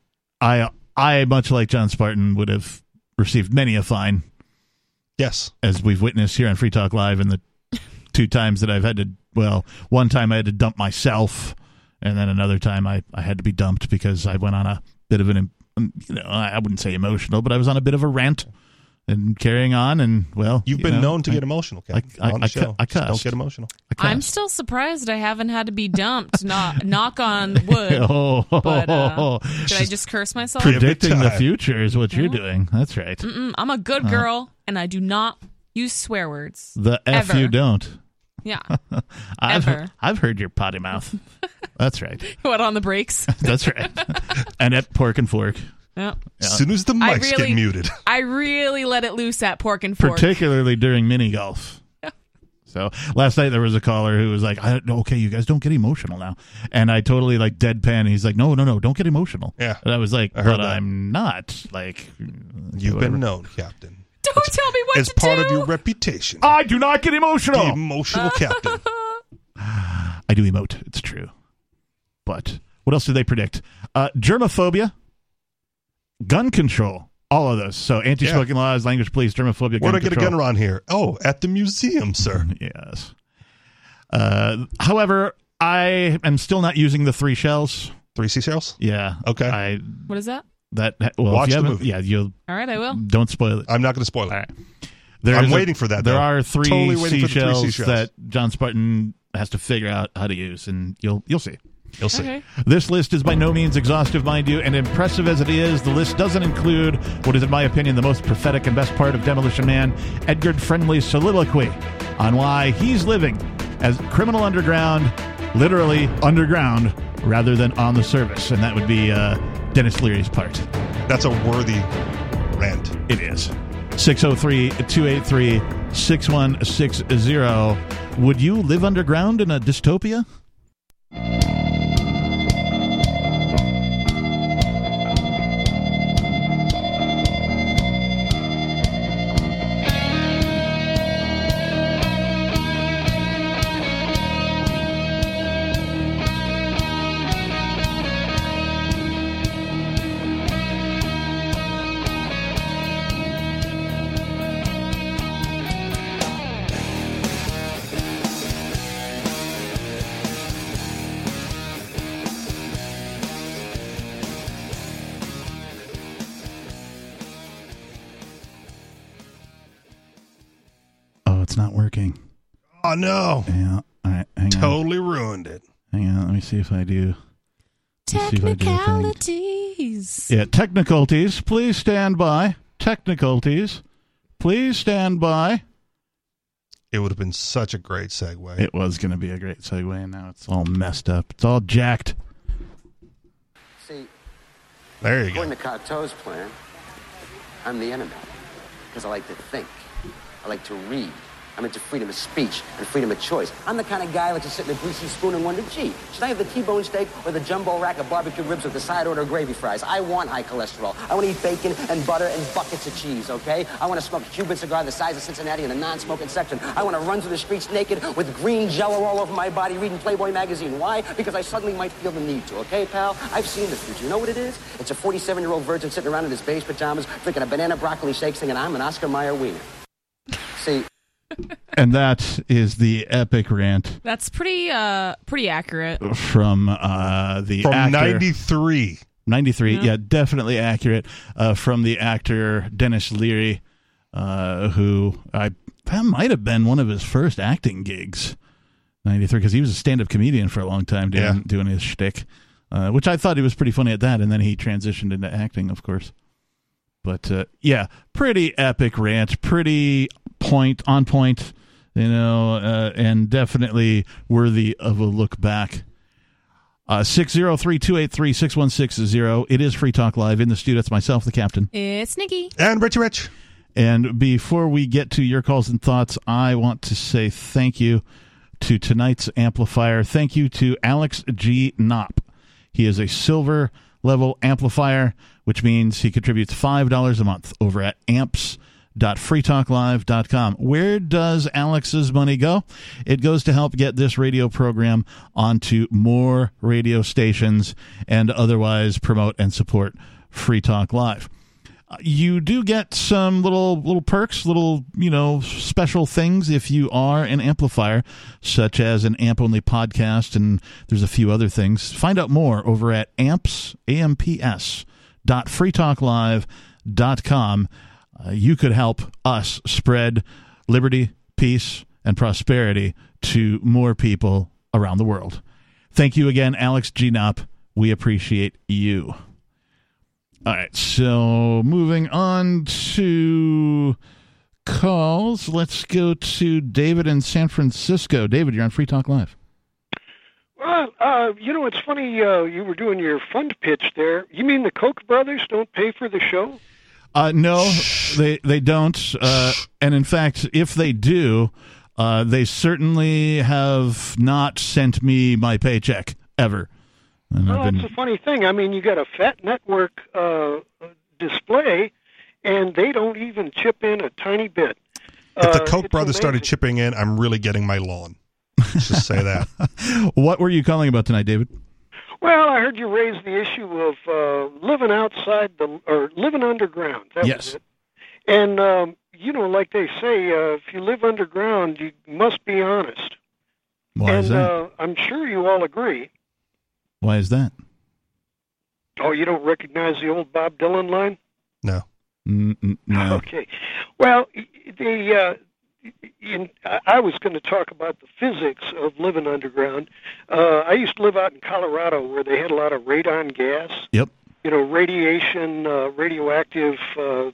I I much like John Spartan would have received many a fine, Yes. as we've witnessed here on Free Talk Live, in the two times that I've had to. Well, one time I had to dump myself, and then another time I I had to be dumped because I went on a bit of an um, you know I I wouldn't say emotional, but I was on a bit of a rant and carrying on, and well, You've you been know, known to I- get emotional, Captain, I- on I the show. cu- I Just don't get emotional. I I'm still surprised I haven't had to be dumped. Knock, knock on wood. oh, But, uh, Did I just curse myself? Predicting the future is what you're doing. That's right. Mm-mm, I'm a good girl, and I do not use swear words. The F Ever. you don't. Yeah. I've, Ever. I've heard your potty mouth. That's right. what on the brakes? That's right. and at pork and fork. Yeah. As soon as the I mics really- get muted. I really let it loose at pork and fork. particularly during mini golf. So last night there was a caller who was like, I, "Okay, you guys don't get emotional now," and I totally like deadpan. He's like, "No, no, no, don't get emotional." Yeah. and I was like, I heard "But that. I'm not." Like, You've whatever. been known, Captain. Don't tell me what As to part do. of your reputation. I do not get emotional. The emotional. emotional captain. I do emote. It's true. But what else do they predict? Uh, germophobia, gun control, all of those. So anti-smoking laws, language police, germophobia. Where'd gun I get a gun around here? Oh, at the museum, sir. Yes. Uh, however, I am still not using the three shells. Three seashells? Yeah. Okay. I What is that? That well, Watch if you the movie. Yeah, you All right, I will. don't spoil it. I'm not going to spoil it. All right. There I'm is a- waiting for that, There though. are three, Totally waiting for the three seashells seashells. that John Spartan has to figure out how to use, and you'll you'll see. You'll see. Okay. This list is by no means exhaustive, mind you, and impressive as it is, the list doesn't include what is, in my opinion, the most prophetic and best part of Demolition Man, Edgar Friendly's soliloquy on why he's living as criminal underground, literally underground, rather than on the surface, and that would be uh, Denis Leary's part. That's a worthy rant. It is. 603 283 6160. Would you live underground in a dystopia? Oh no! Yeah. All right. Hang totally on. ruined it. Hang on. Let me see if I do. Technicalities. Yeah, technicalities. Please stand by. Technicalities. Please stand by. It would have been such a great segue. It was going to be a great segue, and now it's all messed up. It's all jacked. See, there you according go. According to Cocteau's plan, I'm the enemy because I like to think. I like to read. I'm into freedom of speech and freedom of choice. I'm the kind of guy that to sit in a greasy spoon and wonder, gee, should I have the T-bone steak or the jumbo rack of barbecue ribs with the side order of gravy fries? I want high cholesterol. I want to eat bacon and butter and buckets of cheese, okay? I want to smoke a Cuban cigar the size of Cincinnati in the non-smoking section. I want to run through the streets naked with green jello all over my body reading Playboy magazine. Why? Because I suddenly might feel the need to, okay, pal? I've seen the future. You know what it is? It's a 47-year-old virgin sitting around in his beige pajamas drinking a banana broccoli shake singing, I'm an Oscar Mayer wiener. See, and that is the epic rant. That's pretty uh pretty accurate. From uh the from actor, 93. 93, yeah, yeah definitely accurate. Uh, from the actor Denis Leary, uh, who I that might have been one of his first acting gigs. 93 because he was a stand-up comedian for a long time doing yeah. doing his shtick, uh, which I thought he was pretty funny at that, and then he transitioned into acting, of course. But uh, yeah, pretty epic rant, pretty point on point, you know, uh, and definitely worthy of a look back. Uh, 603-283-6160. It is Free Talk Live in the studio. It's myself, the captain. It's Nikki. And Richie Rich. And before we get to your calls and thoughts, I want to say thank you to tonight's amplifier. Thank you to Alex G. Knopp. He is a silver level amplifier, which means he contributes $5 a month over at amps www.freetalklive.com. Where does Alex's money go? It goes to help get this radio program onto more radio stations and otherwise promote and support Free Talk Live. Uh, you do get some little little perks, little you know special things if you are an amplifier, such as an amp only podcast, and there's a few other things. Find out more over at amps amps dot freetalklive.com uh, you could help us spread liberty, peace, and prosperity to more people around the world. Thank you again, Alex G. Knopp. We appreciate you. All right, so moving on to calls. Let's go to David in San Francisco. David, you're on Free Talk Live. Well, uh, you know, it's funny uh, you were doing your fund pitch there. You mean the Koch brothers don't pay for the show? Uh, no, they they don't. Uh, and in fact, if they do, uh, they certainly have not sent me my paycheck ever. And well, been... that's a funny thing. I mean, you got a fat network uh, display, and they don't even chip in a tiny bit. If the uh, Koch brothers amazing. started chipping in, I'm really getting my lawn. Let's just say that. what were you calling about tonight, David? Well, I heard you raise the issue of uh, living outside the or living underground. That yes. Was it. And um, you know, like they say, uh, if you live underground, you must be honest. Why and, is that? Uh, I'm sure you all agree. Why is that? Oh, you don't recognize the old Bob Dylan line? No. Mm-mm, no. Okay. Well, the uh, in, I was going to talk about the physics of living underground. Uh, I used to live out in Colorado where they had a lot of radon gas. Yep. You know, radiation, uh, radioactive uh,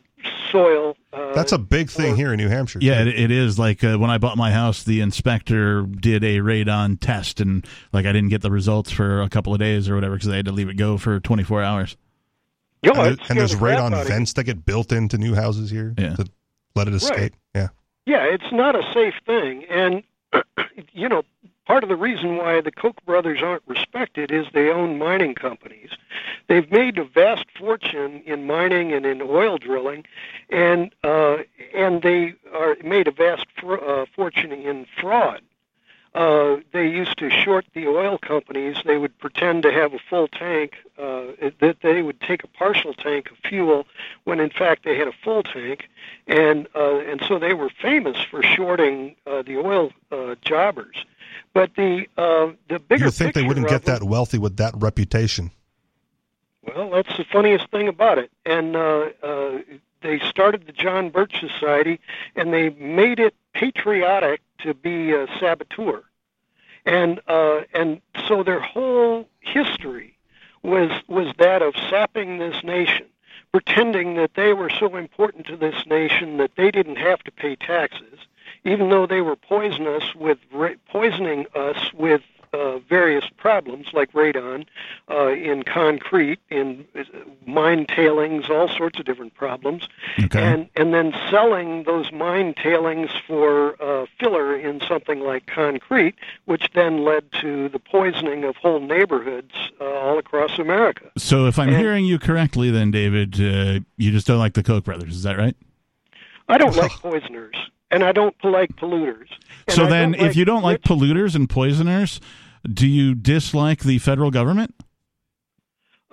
soil. Uh, That's a big thing here in New Hampshire. Yeah, it, it is. Like uh, when I bought my house, the inspector did a radon test, and like I didn't get the results for a couple of days or whatever because they had to leave it go for 24 hours. Yo, and, and there's radon vents that get built into new houses here yeah. to let it escape. Right. Yeah. Yeah, it's not a safe thing. And, you know, part of the reason why the Koch brothers aren't respected is they own mining companies. They've made a vast fortune in mining and in oil drilling, and uh, and they are made a vast uh, fortune in fraud. Uh, they used to short the oil companies. They would pretend to have a full tank, uh, that they would take a partial tank of fuel when in fact they had a full tank, and uh, and so they were famous for shorting uh, the oil uh, jobbers. But the uh, the bigger you think they wouldn't get them, that wealthy with that reputation? Well, that's the funniest thing about it, and uh, uh, they started the John Birch Society, and they made it patriotic to be a saboteur, and uh, and so their whole history was was that of sapping this nation, pretending that they were so important to this nation that they didn't have to pay taxes, even though they were poisoning us with poisoning us with uh, various problems like radon uh, in concrete, in mine tailings, all sorts of different problems, Okay. and and then selling those mine tailings for uh, filler in something like concrete, which then led to the poisoning of whole neighborhoods uh, all across America. So, if I'm And- hearing you correctly, then David, uh, you just don't like the Koch brothers. Is that right? I don't like poisoners, and I don't like polluters. So I then, if you don't like rich- polluters and poisoners, do you dislike the federal government?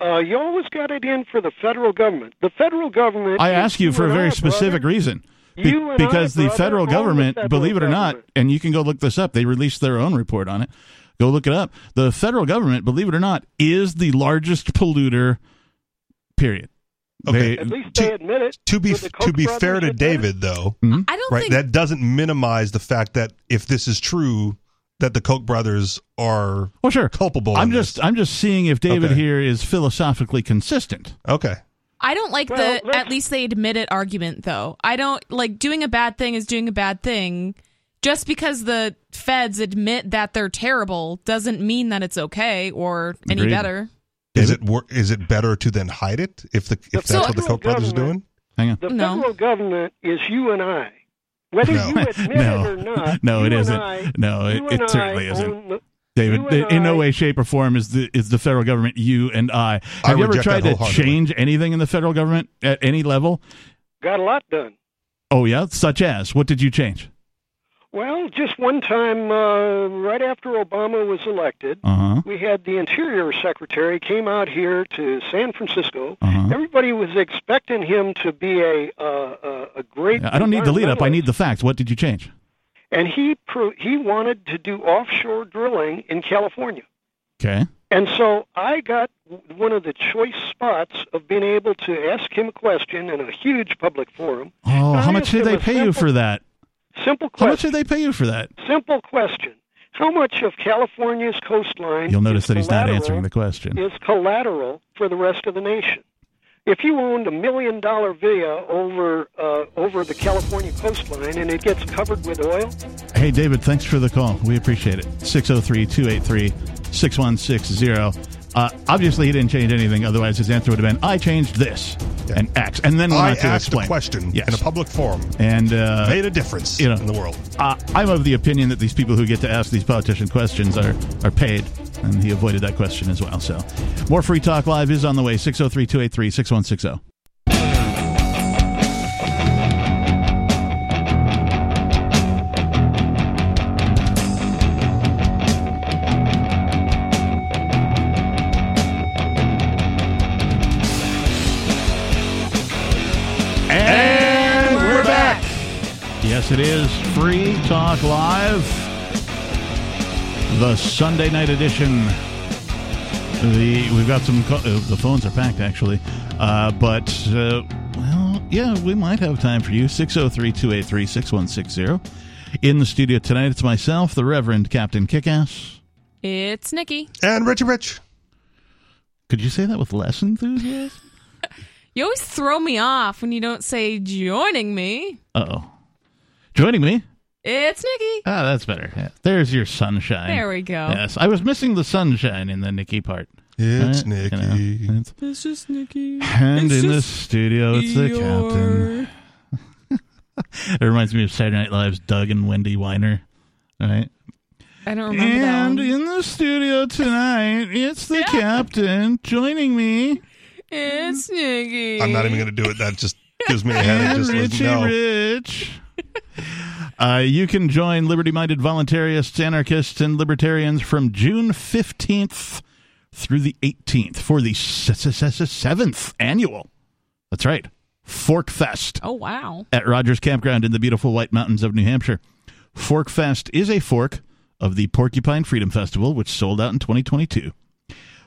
uh, you always got it in for the federal government. The federal government. I ask you for a very I, specific brother. reason. Be- You and I, because the brother, federal own the government, federal believe it or not, government. and you can go look this up, they released their own report on it. Go look it up. The federal government, believe it or not, is the largest polluter. Period. Okay. They- At least they admit it. To be But to be fair to admit it. David, though, Mhm. I don't right? think That doesn't minimize the fact that if this is true, that the Koch brothers are well, sure. culpable. I'm just this. I'm just seeing if David Okay. here is philosophically consistent. okay. I don't like Well, the let's- at least they admit it argument though. I don't like doing a bad thing is doing a bad thing. Just because the feds admit that they're terrible doesn't mean that it's okay or any Agreed. better. Is David? it wor- is it better to then hide it if the if The that's what the Koch brothers are doing? Hang on. The No. federal government is you and I. Whether No. you admit No. it or not. No, you it and isn't. I- No, it- you it and certainly I isn't. own the- David, You and in no way, shape, or form is the is the federal government you and I. I Have you ever reject tried that to wholeheartedly. change anything in the federal government at any level? Got a lot done. Oh yeah, such as what did you change? Well, just one time, uh, right after Obama was elected, Uh huh. we had the Interior Secretary came out here to San Francisco. Uh-huh. Everybody was expecting him to be a uh, a, great. I don't need the lead up. I need the facts. What did you change? And he pro- he wanted to do offshore drilling in California. Okay. And so I got one of the choice spots of being able to ask him a question in a huge public forum. Oh, how much did they pay you for that? Simple How much question. did they pay you for that? Simple question. How much of California's coastline You'll notice is that he's not answering the question. is collateral for the rest of the nation? If you owned a million dollar villa over uh, over the California coastline and it gets covered with oil, Hey, David, thanks for the call. We appreciate it. 603 283 6160. Uh, obviously, he didn't change anything. Otherwise, his answer would have been, I changed this and X. And then I asked explain. a question Yes. in a public forum. And uh, Made a difference you know, in the world. Uh, I'm of the opinion that these people who get to ask these politician questions are, are paid. And he avoided that question as well. So, more Free Talk Live is on the way 603 Yes, it is Free Talk Live, the Sunday night edition. The we've got some. co- Uh, the phones are packed actually, uh, but uh, well, yeah, we might have time for you. 603-283-6160. In the studio tonight, it's myself, the Reverend Captain Kickass. It's Nikki. And Richie Rich. Could you say that with less enthusiasm? You always throw me off when you don't say joining me. Uh oh. Joining me. It's Nikki. Ah, that's better. Yeah. There's your sunshine. There we go. Yes, I was missing the sunshine in the Nikki part. It's Uh, you Nikki. know, it's- It's just Nikki. and It's in the just studio, it's the captain. It reminds me of Saturday Night Live's Doug and Wendy Whiner. Right? I don't remember that And one. in the studio tonight, it's the captain joining me. It's Nikki. I'm not even going to do it. That just gives me a headache. And Just like, Richie no. Rich. Uh, you can join liberty minded voluntarists, anarchists, and libertarians from June 15th through the 18th for the seventh annual. That's right. Fork Fest Oh wow. at Rogers Campground in the beautiful White Mountains of New Hampshire. Fork Fest is a fork of the Porcupine Freedom Festival, which sold out in 2022.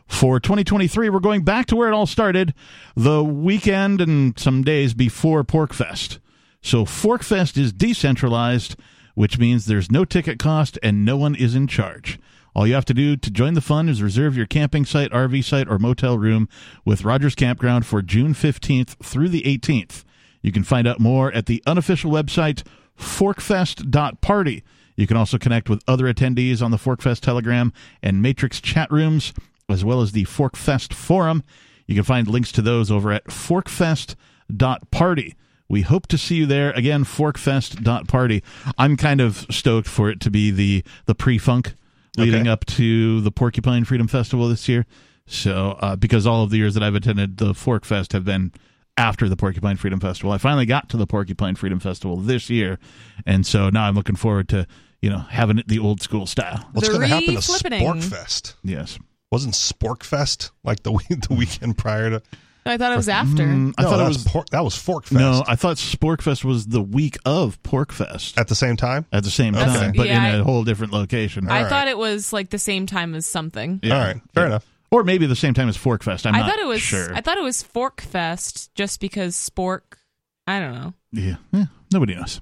For 2023, we're going back to where it all started, the weekend and some days before PorcFest. So Forkfest is decentralized, which means there's no ticket cost and no one is in charge. All you have to do to join the fun is reserve your camping site, RV site, or motel room with Rogers Campground for June 15th through the 18th. You can find out more at the unofficial website forkfest.party. You can also connect with other attendees on the Forkfest Telegram and Matrix chat rooms, as well as the Forkfest forum. You can find links to those over at forkfest.party. We hope to see you there again. Forkfest.party. I'm kind of stoked for it to be the the pre-funk leading Okay. up to the Porcupine Freedom Festival this year. So, uh, because all of the years that I've attended the Forkfest have been after the Porcupine Freedom Festival, I finally got to the Porcupine Freedom Festival this year, and so now I'm looking forward to you know having it the old school style. What's going to happen to re-flippening. Sporkfest? Yes, Wasn't Sporkfest like the the weekend prior to? I thought it was after. Mm, I No, thought that it was was Pork, that was Forkfest. no, I thought Sporkfest was the week of PorcFest at the same time. at the same Okay. time, but Yeah, in a I- whole different location. I All thought it was like the same time as something. Yeah. All right, fair Yeah. enough. Or maybe the same time as Forkfest. I'm I not thought it was. sure. I thought it was Fork Fest just because Spork. I don't know. Yeah, yeah, nobody knows.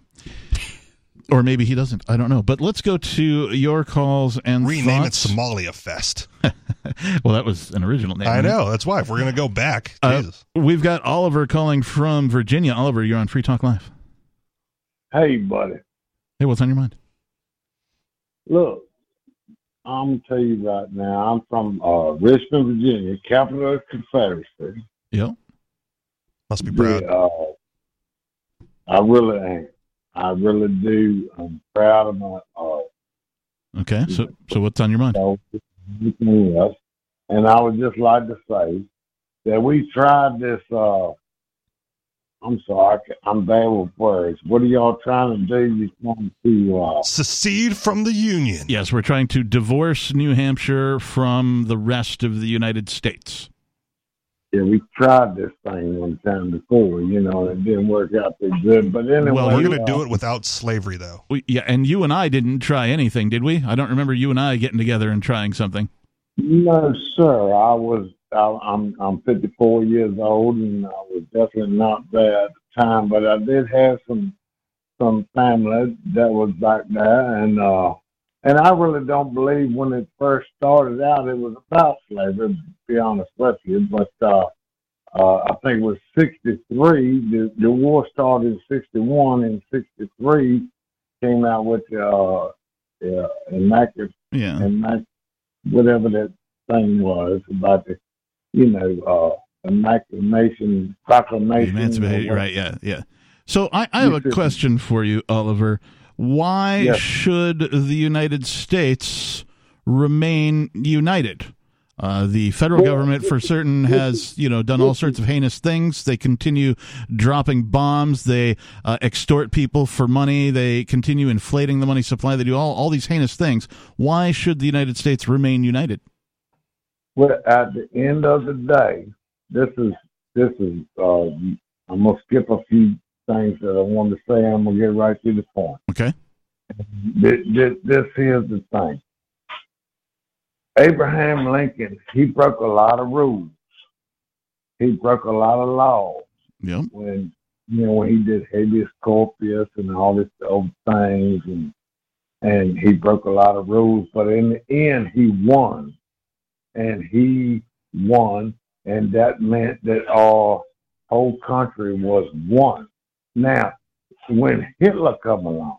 Or maybe he doesn't. I don't know. But let's go to your calls and Rename thoughts. it Somalia Fest. well, that was an original name. I right? know. That's why. If we're going to go back, Uh, Jesus. we've got Oliver calling from Virginia. Oliver, you're on Free Talk Live. Hey, buddy. Hey, what's on your mind? Look, I'm gonna tell you right now. I'm from uh, Richmond, Virginia, capital of the Confederacy. Yep. Must be proud. Yeah, uh, I really am. I really do. I'm proud of my uh, Okay. So, so what's on your mind? so. And I would just like to say that we tried this. Uh, I'm sorry, I ca- I'm bad with words. What are y'all trying to do? You trying to uh, Secede from the Union. Yes, we're trying to divorce New Hampshire from the rest of the United States. Yeah, we tried this thing one time before, you know, and it didn't work out too good. But anyway, Well, We're going to do it without slavery, though. We, yeah, and you and I didn't try anything, did we? I don't remember you and I getting together and trying something. No, sir. I was. I, I'm. I'm 54 years old, and I was definitely not there at the time. But I did have some some family that was back there, and uh, and I really don't believe when it first started out it was about slavery. To be honest with you, but uh, uh, I think it was 63. The, the war started in 61, and 63 came out with the uh, yeah, immaculate Yeah. whatever that thing was about the you know uh emancipation proclamation Emancipation, right? Yeah, yeah. So I, I have a question for you, Oliver. Why Yes. should the United States remain united? Uh, the federal government, for certain, has you know done all sorts of heinous things. They continue dropping bombs. They uh, extort people for money. They continue inflating the money supply. They do all all these heinous things. Why should the United States remain united? well at the end of the day this is this is uh i'm gonna skip a few things that i wanted to say i'm gonna get right to the point Okay. this, this, this here's the thing abraham lincoln he broke a lot of rules he broke a lot of laws Yep. when you know when he did habeas corpus and all this old things and and he broke a lot of rules, but in the end he won, and he won, and that meant that our whole country was one. Now, when Hitler come along,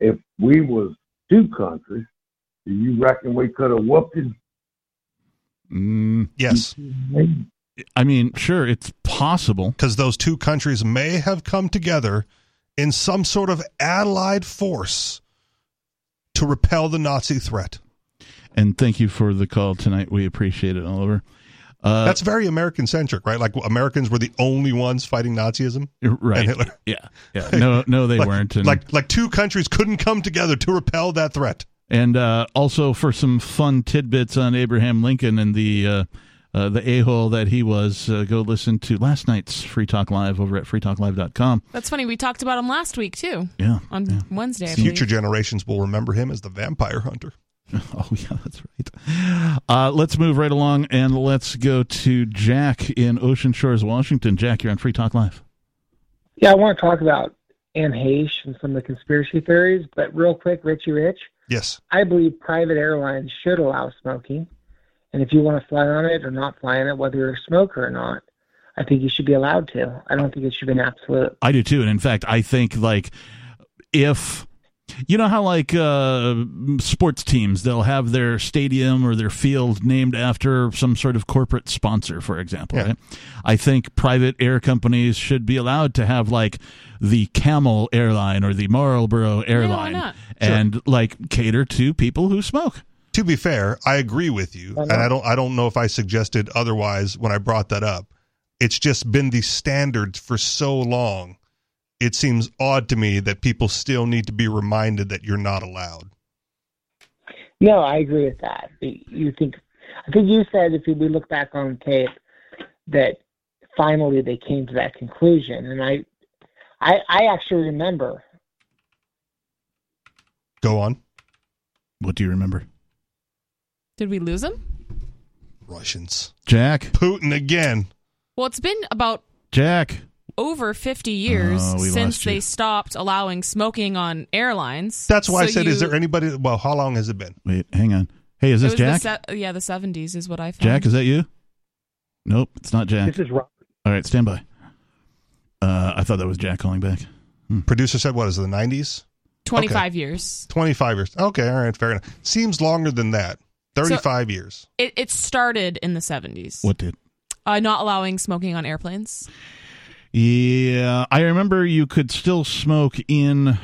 if we was two countries, do you reckon we could have whooped him? Mm, Yes, I mean, sure, it's possible. because those two countries may have come together in some sort of allied force to repel the Nazi threat. And thank you for the call tonight. We appreciate it, Oliver. Uh, That's very American centric, right? Like Americans were the only ones fighting Nazism. right. and Hitler. Yeah, yeah. No, no, they like, weren't. And, Like like two countries couldn't come together to repel that threat. and uh, also for some fun tidbits on Abraham Lincoln and the uh, uh, the a hole that he was, uh, go listen to last night's Free Talk Live over at freetalklive.com. That's funny. We talked about him last week too. Yeah. On Wednesday. Future generations will remember him as the vampire hunter. Oh yeah, that's right. Uh, let's move right along and let's go to Jack in Ocean Shores, Washington. Jack, you're on Free Talk Live. Yeah, I want to talk about Anne Heche and some of the conspiracy theories. But real quick, Richie Rich, Yes. I believe private airlines should allow smoking. And if you want to fly on it or not fly on it, whether you're a smoker or not, I think you should be allowed to. I don't think it should be an absolute. I do too, and in fact, I think like if you know how like uh, sports teams they'll have their stadium or their field named after some sort of corporate sponsor, for example. Right? I think private air companies should be allowed to have like the Camel airline or the Marlboro airline, not? and like cater to people who smoke. To be fair, I agree with you, and I don't I don't know if I suggested otherwise when I brought that up. It's just been the standard for so long. It seems odd to me that people still need to be reminded that you're not allowed. No, I agree with that. You think, I think you said if we look back on tape that finally they came to that conclusion, and I, I, I actually remember. Go on. What do you remember? Did we lose him? Russians. Jack. Putin again. Well, it's been about Jack. Over 50 years Oh, since they stopped allowing smoking on airlines. That's why I So said, is there anybody? Well, how long has it been? Wait, hang on. Hey, is it this Jack? The se- yeah, the 70s is what I found. Jack, is that you? Nope, it's not Jack. This is Rob. All right, stand by. Uh, I thought that was Jack calling back. Producer said, what is it, the 90s? 25 years. 25 years. Okay, all right, fair enough. Seems longer than that. 35 years. It, it started in the 70s. What did? Uh, not allowing smoking on airplanes. Yeah, I remember you could still smoke in. uh,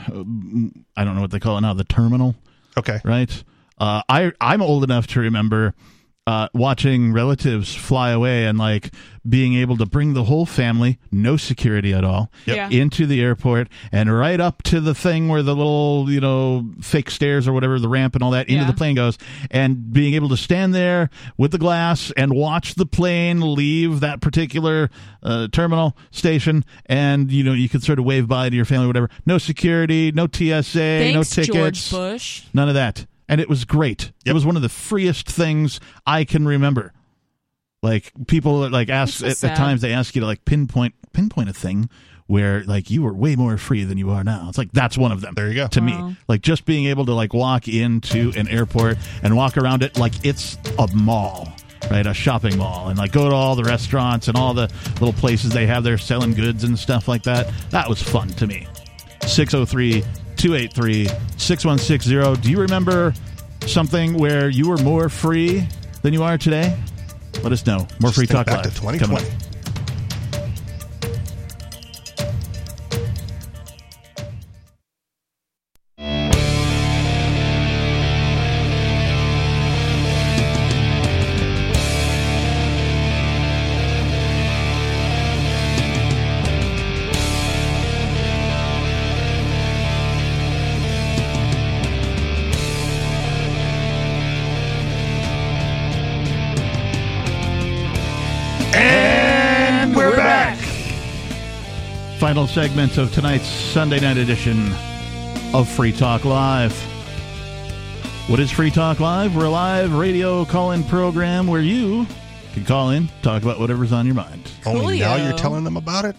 I don't know what they call it now. The terminal. Okay. Right. Uh, I I'm old enough to remember uh, watching relatives fly away and like being able to bring the whole family, no security at all, Yep. Yeah. into the airport and right up to the thing where the little you know fake stairs or whatever the ramp and all that into Yeah. the plane goes, and being able to stand there with the glass and watch the plane leave that particular uh, terminal station, and you know you could sort of wave bye to your family, whatever. No security, no TSA, no tickets, George Bush. none of that, and it was great. It was one of the freest things I can remember. Like people like ask so at, at times they ask you to like pinpoint pinpoint a thing where like you were way more free than you are now. It's like that's one of them. There you go. To Wow. me, like just being able to like walk into an airport and walk around it like it's a mall. Right, a shopping mall, and like go to all the restaurants and all the little places they have there selling goods and stuff like that. That was fun to me. 603 283 6160. Do you remember something where you were more free than you are today? Let us know. More Just Free Talk back to Live. up. 2020. Final segment of tonight's Sunday night edition of Free Talk Live. What is Free Talk Live? We're a live radio call in program where you can call in, talk about whatever's on your mind. Only now you're telling them about it?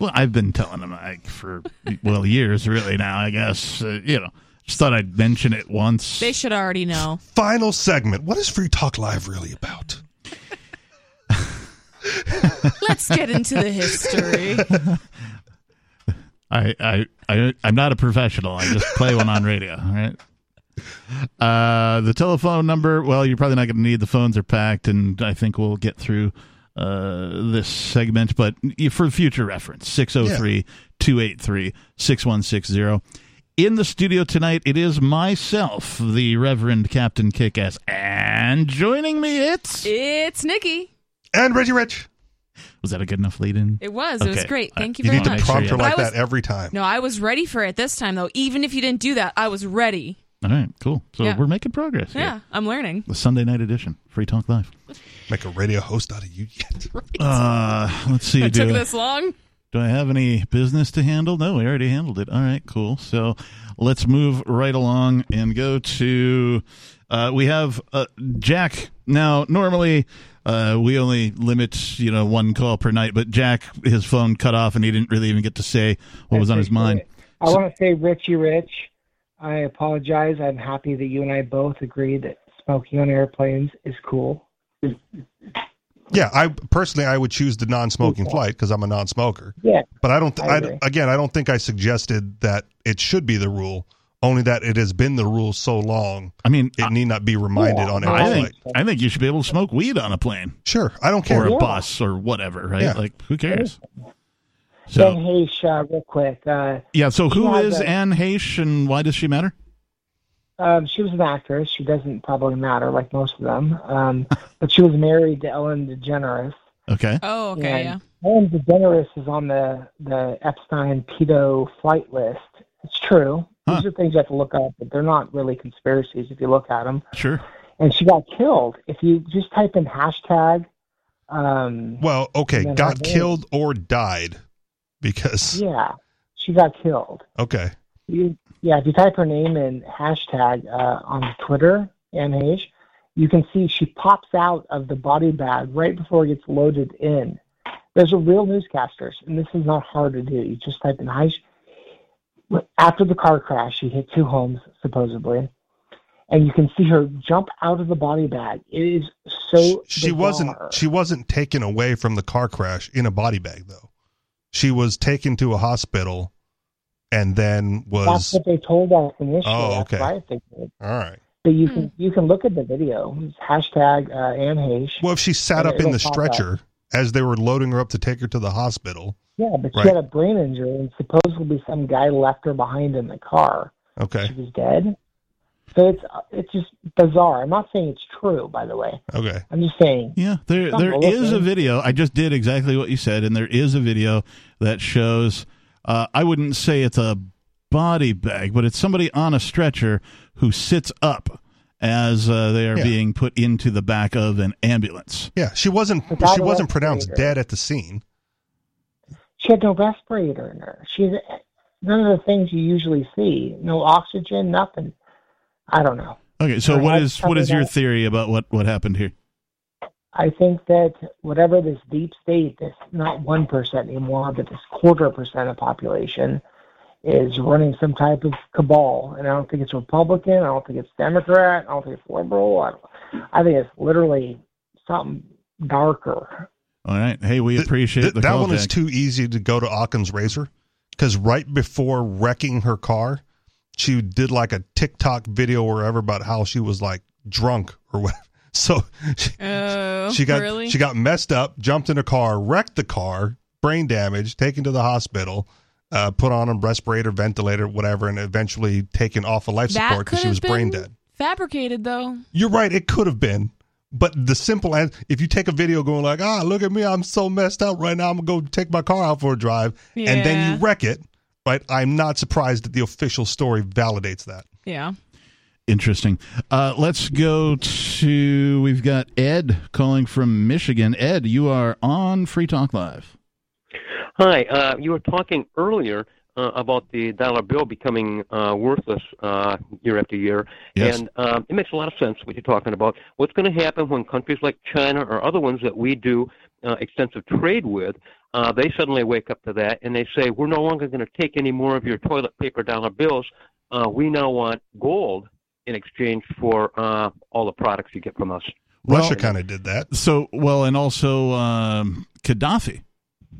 Well, I've been telling them like, for, well, years really now, I guess. Uh, you know, just thought I'd mention it once. They should already know. Final segment. What is Free Talk Live really about? Let's get into the history. I, I, I, I'm not a professional. I just play one on radio. All right. Uh, the telephone number. Well, you're probably not going to need. The phones are packed, and I think we'll get through uh, this segment. But for future reference, 603 283 6160. In the studio tonight, it is myself, the Reverend Captain Kickass, and joining me, it's It's Nikki. And Reggie Rich. Was that a good enough lead in? It was. It was great. Thank you You very much. You need to prompt her like was- that every time. No, I was ready for it this time, though. Even if you didn't do that, I was ready. All right, cool. So Yeah. we're making progress. here. Yeah, I'm learning. The Sunday night edition, Free Talk Live. Make a radio host out of you yet. Uh, let's see. It do, took this long. do I have any business to handle? No, we already handled it. All right, cool. So let's move right along and go to. Uh, we have uh, Jack. Now, normally Uh, we only limit, you know, one call per night. But Jack, his phone cut off, and he didn't really even get to say what was on his mind. I want to say, Richie Rich, I apologize. I'm happy that you and I both agree that smoking on airplanes is cool. Yeah, I personally I would choose the non-smoking flight because I'm a non-smoker. Yeah, but I don't. I I again, I don't think I suggested that it should be the rule. Only that it has been the rule so long. I mean, it need not be reminded on every I think flight. I think you should be able to smoke weed on a plane. Sure, I don't care. Or a Yeah. bus or whatever, right? Yeah. Like, who cares? Ben Hayes, uh, real quick. Uh, Yeah. So who is who had the- Anne Heche, and why does she matter? Um, she was an actress. She doesn't probably matter like most of them. Um, but she was married to Ellen DeGeneres. Okay. Oh, okay, And Ellen DeGeneres is on the the Epstein pedo flight list. It's true. These are things you have to look up, but they're not really conspiracies if you look at them. Sure. And she got killed. If you just type in hashtag, um, Well, okay, got killed or died because yeah, she got killed. okay, You, yeah, if you type her name in hashtag uh, on Twitter, Anne Heche, you can see she pops out of the body bag right before it gets loaded in. There's a real newscasters, and this is not hard to do. You just type in Hage. After the car crash, she hit two homes, supposedly, and you can see her jump out of the body bag. It is so. she bizarre. wasn't she wasn't taken away from the car crash in a body bag though. She was taken to a hospital and then That's was what they told us initially. Oh, That's okay. what I figured. all right. But you can you can look at the video. It's hashtag uh, Anne Heche. Well, if she sat up in the pop up. stretcher as they were loading her up to take her to the hospital. Yeah, but Right. she had a brain injury, and supposedly some guy left her behind in the car. Okay. She was dead. So it's it's just bizarre. I'm not saying it's true, by the way. Okay. I'm just saying. Yeah, there Something there to look is a video. I just did exactly what you said, and there is a video that shows. Uh, I wouldn't say it's a body bag, but it's somebody on a stretcher who sits up as uh, they are Yeah. being put into the back of an ambulance. Yeah, she wasn't she wasn't pronounced dead at the scene. She had no respirator in her. She had none of the things you usually see. No oxygen, nothing. I don't know. Okay, so Or what is what is your that- theory about what what happened here? I think that whatever this deep state, this not one percent anymore, but this quarter percent of population is running some type of cabal, and I don't think it's Republican. I don't think it's Democrat. I don't think it's liberal. I, don't, I think it's literally something darker. All right, hey, we appreciate Th- the that call, one is too easy to go to Occam's razor because right before wrecking her car, she did like a TikTok video or whatever about how she was like drunk or whatever. So she, Oh, she got really? she got messed up, jumped in a car, wrecked the car, brain damage, taken to the hospital, uh, put on a respirator, ventilator, whatever, and eventually taken off of life support because she have was brain dead. fabricated, though. You're right. It could have been. But the simple answer, if you take a video going like, ah, look at me, I'm so messed up right now, I'm going to go take my car out for a drive, and then you wreck it, right? I'm not surprised that the official story validates that. Yeah. Interesting. Uh, let's go to. We've got Ed calling from Michigan. Ed, you are on Free Talk Live. Hi. Uh, you were talking earlier uh, about the dollar bill becoming uh, worthless uh, year after year, Yes. and um, it makes a lot of sense what you're talking about. What's going to happen when countries like China or other ones that we do uh, extensive trade with, uh, they suddenly wake up to that and they say, "We're no longer going to take any more of your toilet paper dollar bills. Uh, we now want gold." In exchange for uh, all the products you get from us. Russia kind of did that. So, well, and also um, Gaddafi.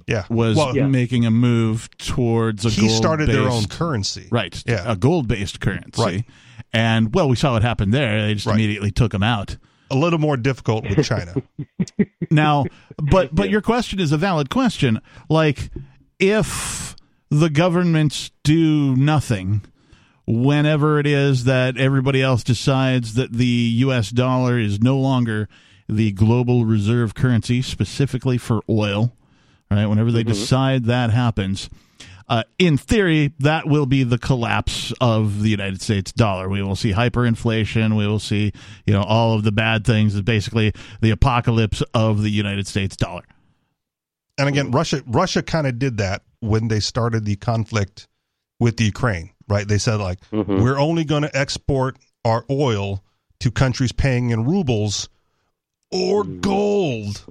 Yeah. Was Well, Yeah. making a move towards a He gold started their own currency. Right. Yeah. A gold based currency. Right. And, well, we saw what happened there. They just immediately took him out. A little more difficult with China. now but but your question is a valid question like if the governments do nothing whenever it is that everybody else decides that the US dollar is no longer the global reserve currency specifically for oil right whenever they Mhm. decide that happens uh, in theory, that will be the collapse of the United States dollar. We will see hyperinflation. We will see, you know, all of the bad things. Is basically the apocalypse of the United States dollar. And again, Russia Russia kind of did that when they started the conflict with the Ukraine, right? They said like we're only going to export our oil to countries paying in rubles or gold.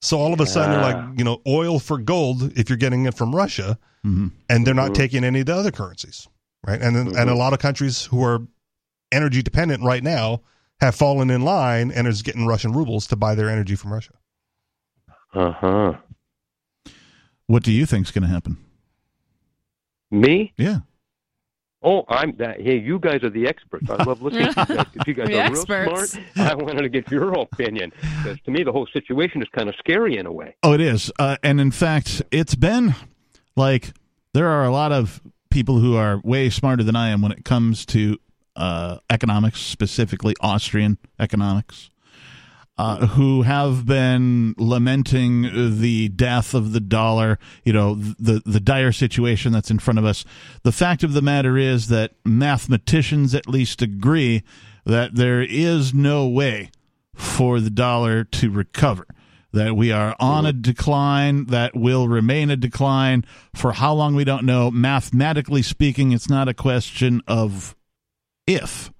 So all of a sudden, they're like, you know, oil for gold if you're getting it from Russia, Mhm. and they're not Mhm. taking any of the other currencies, right? And then, and a lot of countries who are energy dependent right now have fallen in line and is getting Russian rubles to buy their energy from Russia. Uh huh. What do you think is going to happen? Me? Yeah. Oh, I'm that. Hey, you guys are the experts. I love listening to you guys because you guys The are real smart. I wanted to get your opinion because to me the whole situation is kind of scary in a way. Oh, it is. Uh, and in fact, it's been like there are a lot of people who are way smarter than I am when it comes to uh, economics, specifically Austrian economics, uh, who have been lamenting the death of the dollar, you know, the, the dire situation that's in front of us. The fact of the matter is that mathematicians at least agree that there is no way for the dollar to recover. That we are on a decline, that will remain a decline for how long we don't know. Mathematically speaking, it's not a question of if.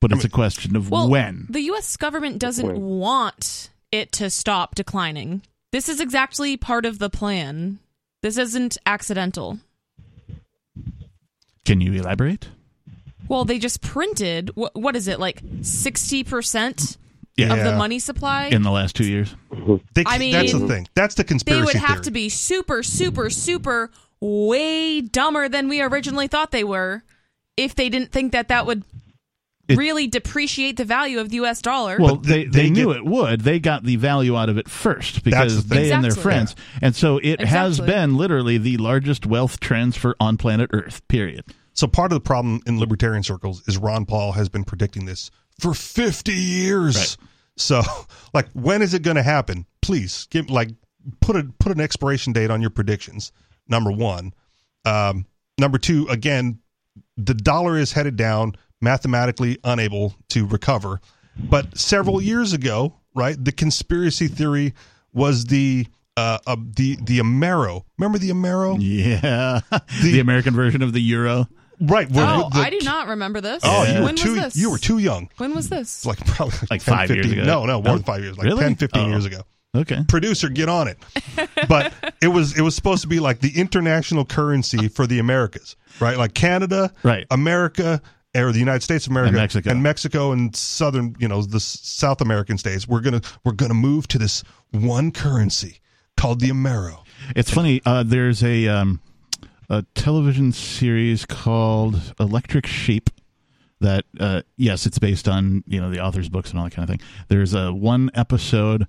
But it's a question of Well, when. the U.S. government doesn't want it to stop declining. This is exactly part of the plan. This isn't accidental. Can you elaborate? Well, they just printed what, what is it like sixty percent Yeah. of the money supply In the last two years, They, I mean- that's the thing. That's the conspiracy. they conspiracy would have theory. to be super, super, super way dumber than we originally thought they were if they didn't think that that would It- really depreciate the value of the U.S. dollar. Well, they, they, they knew it would. They got the value out of it first because the thing. they and their Exactly. friends. And so it has been literally the largest wealth transfer on planet Earth, period. So part of the problem in libertarian circles is Ron Paul has been predicting this for 50 years. Right. So, like, when is it going to happen? Please give like put a put an expiration date on your predictions. Number one, um, number two. Again, the dollar is headed down, mathematically unable to recover. But several years ago, right, the conspiracy theory was the uh, uh the the Amero. Remember the Amero? Yeah. the, American version of the euro. Right. where oh, the- I do not remember this. Oh, you were when too was this? you were too young. When was this? Like probably like, Like 10, five years 15 ago. No, no, more Oh, than five years. Like really? 10, 15 Oh. years ago. Okay. Producer, get on it. But it was it was supposed to be like the international currency for the Americas, right? Like Canada, Right. America, or the United States of America, And Mexico. and Mexico and southern, you know, the South American states. We're gonna we're gonna move to this one currency called the Amero. It's funny. Uh, there's a um, a television series called Electric Sheep. That uh, yes, it's based on you know the author's books and all that kind of thing. There's a one episode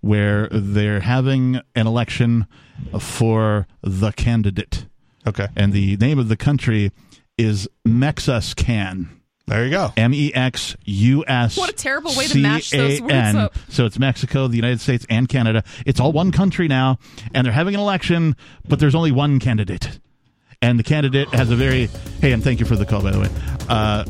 where they're having an election for the candidate. Okay, and the name of the country is Mexuscan. There you go. M E X U S. What a terrible way to match those words up. So it's Mexico, the United States, and Canada. It's all one country now, and they're having an election, but there's only one candidate. And the candidate has a very hey, and thank you for the call, by the way. Uh,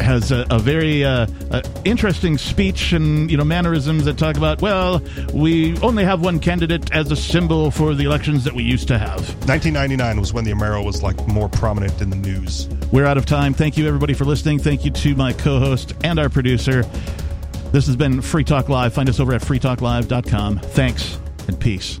has a, a very uh, uh, interesting speech and you know mannerisms that talk about well, we only have one candidate as a symbol for the elections that we used to have. 1999 was when the Amero was like more prominent in the news. We're out of time. Thank you, everybody, for listening. Thank you to my co host and our producer. This has been Free Talk Live. Find us over at freetalklive.com. Thanks and peace.